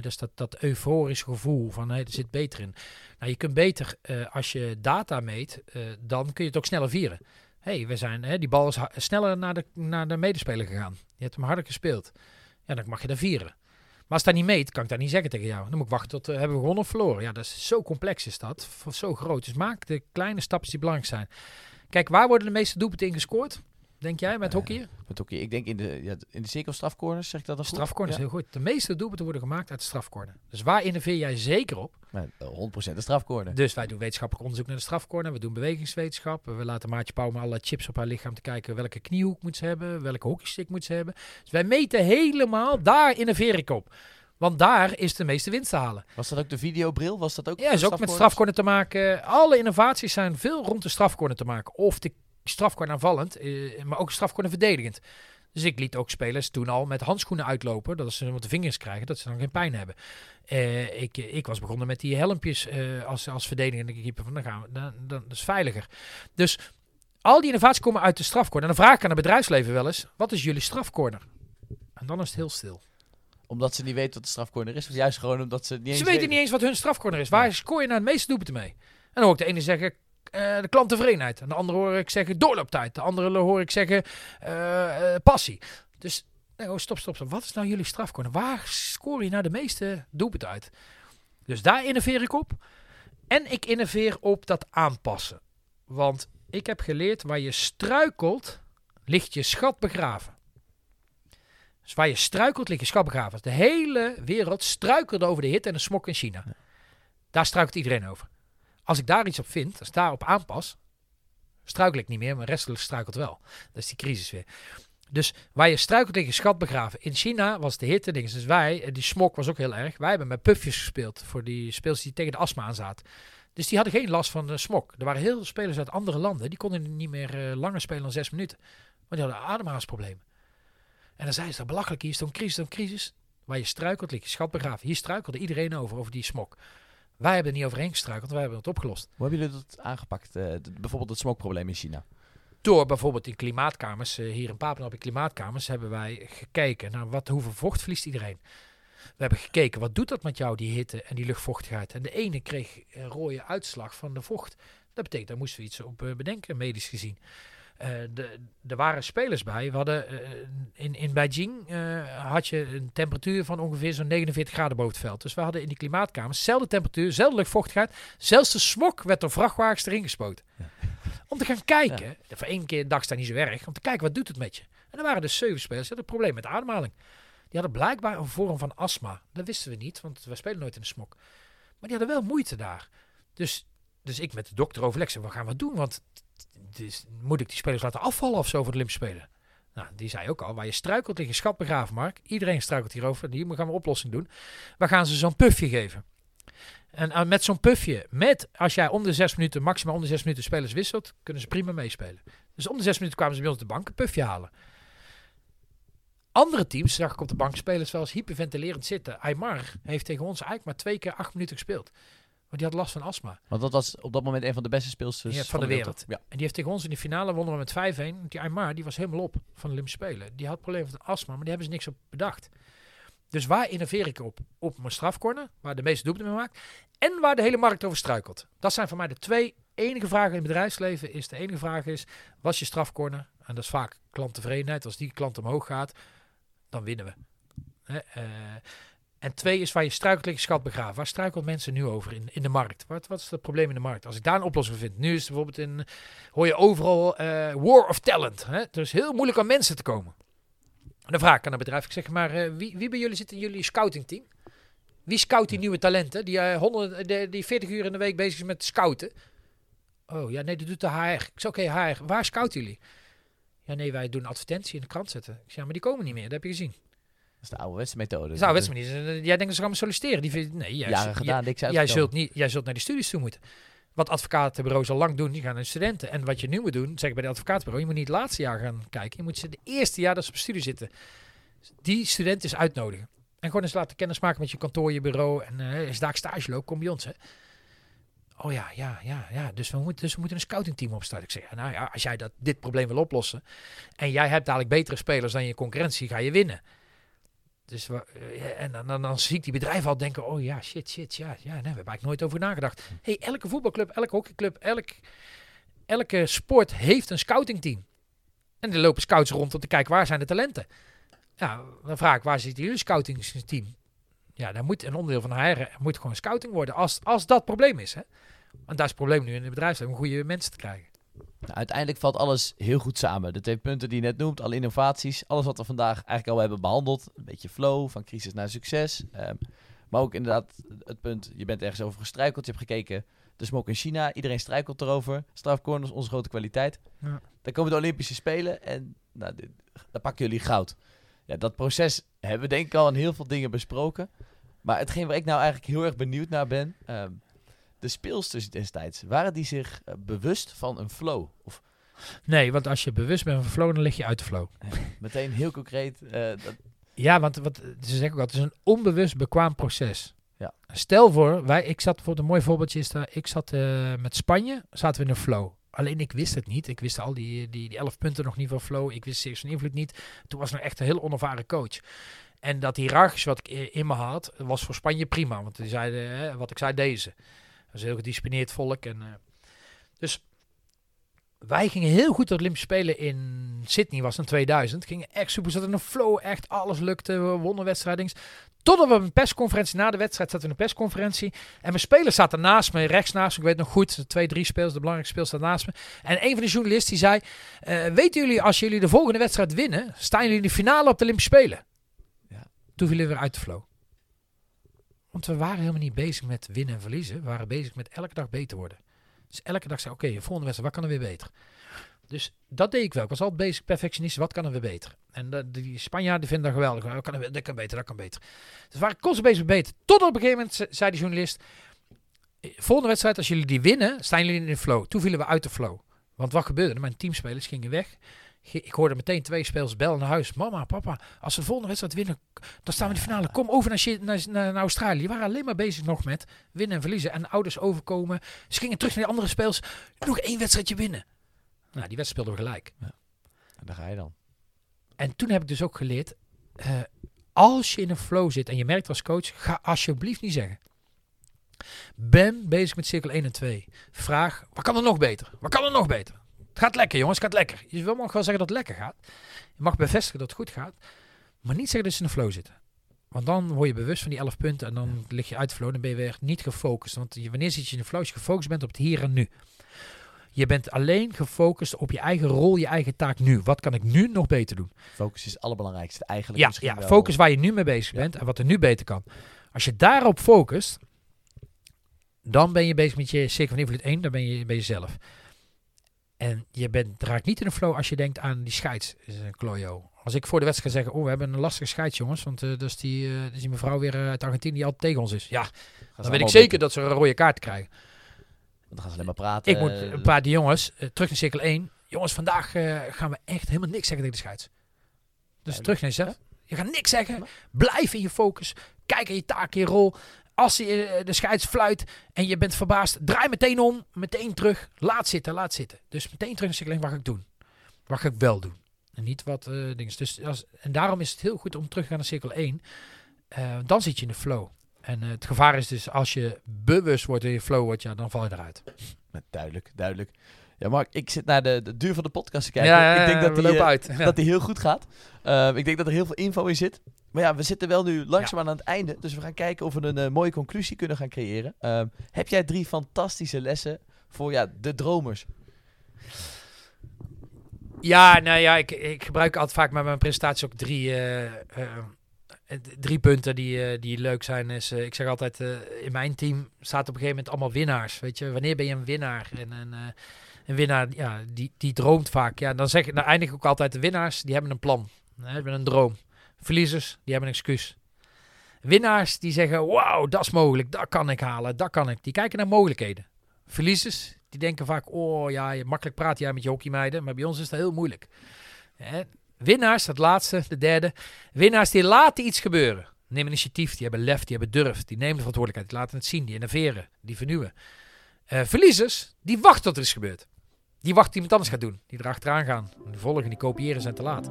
Dus dat, dat euforische gevoel van er zit beter in. Nou, je kunt beter, uh, als je data meet, dan kun je het ook sneller vieren. hey, we zijn, die bal is sneller naar de, naar de medespeler gegaan. Je hebt hem harder gespeeld. Ja, dan mag je dat vieren. Maar als dat niet meet, kan ik dat niet zeggen tegen jou. Dan moet ik wachten tot uh, hebben we gewonnen of verloren. Ja, dat is zo complex is dat. Zo groot. Dus maak de kleine stapjes die belangrijk zijn. Kijk, waar worden de meeste doelpunten in gescoord? Denk jij met hockey? met hockey. Ik denk in de, ja, in de cirkel strafcorners, zeg ik dat dan Strafcorners, ja. heel goed. De meeste doelpunten worden gemaakt uit de strafcorner. Dus waar innoveer jij zeker op? Ja, 100% de strafcorner. Dus wij doen wetenschappelijk onderzoek naar de strafcorner. We doen bewegingswetenschap. We laten Maatje Pauw met alle chips op haar lichaam te kijken welke kniehoek moet ze hebben, welke hockeystick moet ze hebben. Dus wij meten helemaal, daar innoveer ik op. Want daar is de meeste winst te halen. Was dat ook de videobril? Was dat ook ja, is ook met strafcorner te maken. Alle innovaties zijn veel rond de strafcorner te maken. Of de strafcorner aanvallend, eh, maar ook strafcorner verdedigend. Dus ik liet ook spelers toen al met handschoenen uitlopen, dat ze wat de vingers krijgen, dat ze dan geen pijn hebben. Uh, ik, ik was begonnen met die helmpjes uh, als, als verdedigende keeper, van dan gaan we, dan, dan, dat is veiliger. Dus al die innovaties komen uit de strafcorner. En dan vraag ik aan het bedrijfsleven wel eens, wat is jullie strafcorner? En dan is het heel stil omdat ze niet weten wat de strafcorner is? Of juist gewoon omdat ze niet eens Ze weten niet eens wat hun strafcorner is. Waar scoor je nou het meeste doelpunten mee? En dan hoor ik de ene zeggen uh, de klanttevredenheid. En de andere hoor ik zeggen doorlooptijd. De andere hoor ik zeggen uh, uh, passie. Dus nee, oh, stop, stop, stop. Wat is nou jullie strafcorner? Waar scoor je nou de meeste doelpunten uit? Dus daar innoveer ik op. En ik innoveer op dat aanpassen. Want ik heb geleerd, waar je struikelt, ligt je schat begraven. Dus waar je struikelt, ligt je schat begraven. De hele wereld struikelde over de hit en de smok in China. Daar struikelt iedereen over. Als ik daar iets op vind, als ik daarop aanpas, struikel ik niet meer, maar restelijk struikelt wel. Dat is die crisis weer. Dus waar je struikelt tegen schat begraven. In China was de hitte dingen. Dus wij, die smok was ook heel erg. Wij hebben met pufjes gespeeld voor die speels die tegen de astma aan zaten. Dus die hadden geen last van de smok. Er waren heel veel spelers uit andere landen. Die konden niet meer uh, langer spelen dan zes minuten. Want die hadden ademhalingsproblemen. En dan zei ze, belachelijk, hier is een crisis, een crisis. Waar je struikelt, ligt je schat begraven. Hier struikelde iedereen over, over die smok. Wij hebben er niet overheen gestruikeld, wij hebben het opgelost. Hoe hebben jullie dat aangepakt? Uh, bijvoorbeeld het smokprobleem in China? Door bijvoorbeeld in klimaatkamers, uh, hier in Papendal in klimaatkamers, hebben wij gekeken naar wat, hoeveel vocht verliest iedereen. We hebben gekeken, wat doet dat met jou, die hitte en die luchtvochtigheid? En de ene kreeg een rode uitslag van de vocht. Dat betekent, daar moesten we iets op uh, bedenken, medisch gezien. Uh, de, er waren spelers bij. We hadden, uh, in, in Beijing uh, had je een temperatuur van ongeveer zo'n 49 graden boven het veld. Dus we hadden in die klimaatkamers dezelfde temperatuur, dezelfde luchtvochtigheid. Zelfs de smok werd door vrachtwagens erin gespoten. Ja. Om te gaan kijken, ja. voor één keer dag staat niet zo erg, om te kijken wat doet het met je. En er waren dus zeven spelers die hadden een probleem met de ademhaling. Die hadden blijkbaar een vorm van astma. Dat wisten we niet, want we spelen nooit in de smok. Maar die hadden wel moeite daar. Dus, dus ik met de dokter overleg, wat gaan we doen? Want dus moet ik die spelers laten afvallen of zo voor de Olympische Spelen? Nou, die zei ook al, waar je struikelt tegen schat begraven, Mark. Iedereen struikelt hierover. Hier gaan we een oplossing doen. We gaan ze zo'n puffje geven. En uh, met zo'n puffje, met als jij om de zes minuten, maximaal om de zes minuten spelers wisselt, kunnen ze prima meespelen. Dus om de zes minuten kwamen ze bij ons de bank een puffje halen. Andere teams zag ik op de bank spelers wel hyperventilerend zitten. Aymar heeft tegen ons eigenlijk maar twee keer acht minuten gespeeld. Maar die had last van astma. Want dat was op dat moment een van de beste speelsters van, van, de, wereld. Ja. En die heeft tegen ons in de finale wonnen we met 5-1. Die Aymar, die was helemaal op van de Olympische Spelen. Die had problemen met astma, maar die hebben ze niks op bedacht. Dus waar innoveer ik op? Op mijn strafcorner, waar de meeste doelpunten mee maakt. En waar de hele markt over struikelt. Dat zijn voor mij de twee enige vragen in het bedrijfsleven. Is de enige vraag is, was je strafcorner? En dat is vaak klanttevredenheid. Als die klant omhoog gaat, dan winnen we. Hè? Uh, En twee is waar je struikelt liggen schat begraven. Waar struikelt mensen nu over in, in de markt? Wat, wat is het probleem in de markt? Als ik daar een oplossing voor vind. Nu is het bijvoorbeeld in, hoor je overal eh, war of talent. Hè? Het is heel moeilijk aan mensen te komen. En dan vraag ik aan het bedrijf, ik zeg maar, eh, wie, wie bij jullie zit in jullie scoutingteam? Wie scout die nieuwe talenten? Die, eh 100, die, die 40 uur in de week bezig is met scouten. Oh, ja, nee, dat doet de HR. Ik zeg, oké, HR, waar scouten jullie? Ja, nee, wij doen een advertentie in de krant zetten. Ik zeg, ja, maar die komen niet meer, dat heb je gezien. Is de ouderwetse methode. Dat is. Jij denkt dat ze gaan solliciteren. Die vindt, nee, jij, Jaren gedaan, niks jij, zult niet, jij zult naar die studies toe moeten. Wat advocatenbureaus al lang doen, die gaan naar de studenten. En wat je nu moet doen, zeg ik bij de advocatenbureau, je moet niet het laatste jaar gaan kijken. Je moet ze de eerste jaar dat ze op studie zitten, die student eens uitnodigen. En gewoon eens laten kennismaken met je kantoor, je bureau. En eh als daar stage loopt, kom bij ons. Hè. Oh ja, ja, ja, ja. Dus we moeten, dus we moeten een scoutingteam opstarten. Ik zeg, nou ja, als jij dat, dit probleem wil oplossen. en jij hebt dadelijk betere spelers dan je concurrentie, ga je winnen. Dus eh, en dan, dan, dan zie ik die bedrijven al denken: oh ja, shit, shit, ja, ja, nee, we hebben eigenlijk nooit over nagedacht. hey, elke voetbalclub, elke hockeyclub, elk, elke sport heeft een scoutingteam. En er lopen scouts rond om te kijken waar zijn de talenten. Ja, dan vraag ik: waar zit jullie scoutingsteam? Ja, dan moet een onderdeel van HR moet gewoon scouting worden. Als, als dat probleem is. Hè? Want daar is het probleem nu in het bedrijfsleven om goede mensen te krijgen. Nou, uiteindelijk valt alles heel goed samen. De twee punten die je net noemt, alle innovaties, alles wat we vandaag eigenlijk al hebben behandeld. Een beetje flow, van crisis naar succes. Ehm, maar ook inderdaad het punt, je bent ergens over gestruikeld. Je hebt gekeken, de smoke in China, iedereen struikelt erover. Strafcorners, onze grote kwaliteit. Ja. Dan komen de Olympische Spelen en nou, dit- dan pakken jullie goud. Ja, dat proces hebben we denk ik al in heel veel dingen besproken. Maar hetgeen waar ik nou eigenlijk heel erg benieuwd naar ben... ehm, de speelsters destijds, waren die zich eh, bewust van een flow? Of Nee, want als je bewust bent van flow, dan lig je uit de flow. meteen heel concreet, eh, dat, Ja, want wat, ze zeggen ook altijd, het is een onbewust bekwaam proces. Ja. Stel voor, wij, ik zat bijvoorbeeld een mooi voorbeeldje is daar, ik zat eh, met Spanje, zaten we in een flow. Alleen ik wist het niet. Ik wist al die, die, die elf punten nog niet van flow. Ik wist zeer zijn invloed niet. Toen was ik nog echt een heel onervaren coach. En dat hiërarchisch wat ik in me had, was voor Spanje prima. Want die zeiden, hè, wat ik zei, deze. Dat is een heel gedisciplineerd volk. En, eh, dus wij gingen heel goed door de Olympische Spelen in Sydney, was in 2000. Gingen echt super, zaten in een flow, echt alles lukte. We wonnen wedstrijdings. Totdat we op een persconferentie, na de wedstrijd zaten we in een persconferentie. En mijn spelers zaten naast me, rechts naast me. Ik weet nog goed, de twee, drie spelers, de belangrijkste spelers zaten naast me. En een van de journalisten die zei, eh, weten jullie, als jullie de volgende wedstrijd winnen, staan jullie in de finale op de Olympische Spelen. Ja. Toen vielen we weer uit de flow. Want we waren helemaal niet bezig met winnen en verliezen. We waren bezig met elke dag beter worden. Dus elke dag zei oké, volgende wedstrijd, wat kan er weer beter? Dus dat deed ik wel. Ik was altijd bezig, perfectionist, wat kan er weer beter? En dat- die Spanjaarden vinden dat geweldig. Wat kan er, weer- dat kan beter, dat kan beter. Dus waren constant bezig met beter. Tot op een gegeven moment ze- zei de journalist... "Eh, Volgende wedstrijd, als jullie die winnen, staan jullie in de flow. Toen vielen we uit de flow. Want wat gebeurde? Mijn teamspelers gingen weg. Ik hoorde meteen twee spelers bellen naar huis. Mama, papa, als we de volgende wedstrijd winnen, dan staan we in de finale. Kom over naar, naar, naar, naar Australië. Die waren alleen maar bezig nog met winnen en verliezen. En ouders overkomen. Ze gingen terug naar die andere spelers. Nog één wedstrijdje winnen. Nou, die wedstrijd speelden we gelijk. en daar ga je dan. En toen heb ik dus ook geleerd, eh, als je in een flow zit en je merkt als coach, ga alsjeblieft niet zeggen. Ben bezig met cirkel 1 en 2. Vraag, wat kan er nog beter? Wat kan er nog beter? Het gaat lekker jongens, het gaat lekker. Je wil mag wel zeggen dat het lekker gaat. Je mag bevestigen dat het goed gaat. Maar niet zeggen dat ze in een flow zitten. Want dan word je bewust van die 11 punten en dan lig je uit de flow. Dan ben je weer niet gefocust. Want je, wanneer zit je in de flow? Als je gefocust bent op het hier en nu. Je bent alleen gefocust op je eigen rol, je eigen taak nu. Wat kan ik nu nog beter doen? Focus is het allerbelangrijkste eigenlijk. Ja, ja wel. focus waar je nu mee bezig Ja. bent en wat er nu beter kan. Als je daarop focust, dan ben je bezig met je cirkel van invloed 1, dan ben je bij jezelf. En je bent, raakt niet in de flow als je denkt aan die scheids, klojo. Als ik voor de wedstrijd ga zeggen, oh, we hebben een lastige scheids, jongens, want eh dat, is die, dat is die mevrouw weer eh, uit Argentinië die altijd tegen ons is. Ja, dan weet ik zeker dat ze een rode kaart krijgen. Dan gaan ze alleen maar praten. Ik moet een paar die jongens, terug naar cirkel 1. Jongens, vandaag gaan we echt helemaal niks zeggen tegen de scheids. Dus Ja, terug naar jezelf. Je gaat niks zeggen. Blijf in je focus. Kijk aan je taak, je rol. Als je, eh, de scheids fluit en je bent verbaasd, draai meteen om. Meteen terug. Laat zitten, laat zitten. Dus meteen terug naar 1. Wat ik doen? Wat ik wel doen? En niet wat eh dingen. Dus en daarom is het heel goed om terug te gaan naar cirkel 1. Eh, dan zit je in de flow. En het gevaar is dus als je bewust wordt in je flow wordt, ja, dan val je eruit. Duidelijk, duidelijk. Ja, Mark, ik zit naar de, de duur van de podcast te kijken. Ja, ik denk dat die, eh, uit. Dat die heel goed gaat. Ehm, ik denk dat er heel veel info in zit. Maar ja, we zitten wel nu langzaam aan het einde. Dus we gaan kijken of we een eh, mooie conclusie kunnen gaan creëren. Ehm, heb jij drie fantastische lessen voor ja, de dromers? Ja, nou ja, ik, ik gebruik altijd vaak met mijn presentaties ook drie, eh, drie punten die, die leuk zijn. Is, eh, ik zeg altijd, in mijn team staat op een gegeven moment allemaal winnaars. Weet je, wanneer ben je een winnaar? En eh, een winnaar, ja, die, die droomt vaak. Ja, dan zeg dan eindig ik ook altijd de winnaars, die hebben een plan. Hè, hebben een droom. Verliezers, die hebben een excuus. Winnaars, die zeggen, wauw, dat is mogelijk, dat kan ik halen, dat kan ik. Die kijken naar mogelijkheden. Verliezers, die denken vaak, oh ja, makkelijk praat jij met je hockeymeiden, maar bij ons is dat heel moeilijk. Hè? Winnaars, dat laatste, de derde. Winnaars die laten iets gebeuren. Nemen initiatief, die hebben lef, die hebben durf, die nemen de verantwoordelijkheid, die laten het zien, die innoveren, die vernieuwen. Eh, verliezers, die wachten tot er is gebeurd. Die wachten iemand anders gaat doen, die erachteraan gaan. Die volgen, die kopiëren zijn te laat.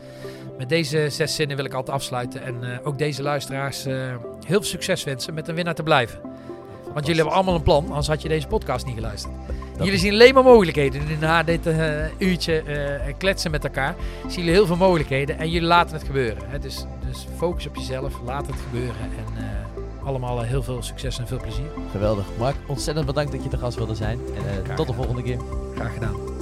Met deze zes zinnen wil ik altijd afsluiten en eh, ook deze luisteraars eh, heel veel succes wensen met een winnaar te blijven. Want jullie hebben allemaal een plan, anders had je deze podcast niet geluisterd. Jullie zien alleen maar mogelijkheden. Na dit eh, uurtje kletsen met elkaar, zien jullie heel veel mogelijkheden en jullie laten het gebeuren. Hè? Dus, dus focus op jezelf, laat het gebeuren en allemaal heel veel succes en veel plezier. Geweldig. Mark, ontzettend bedankt dat je te gast wilde zijn. En tot de volgende keer. Graag gedaan.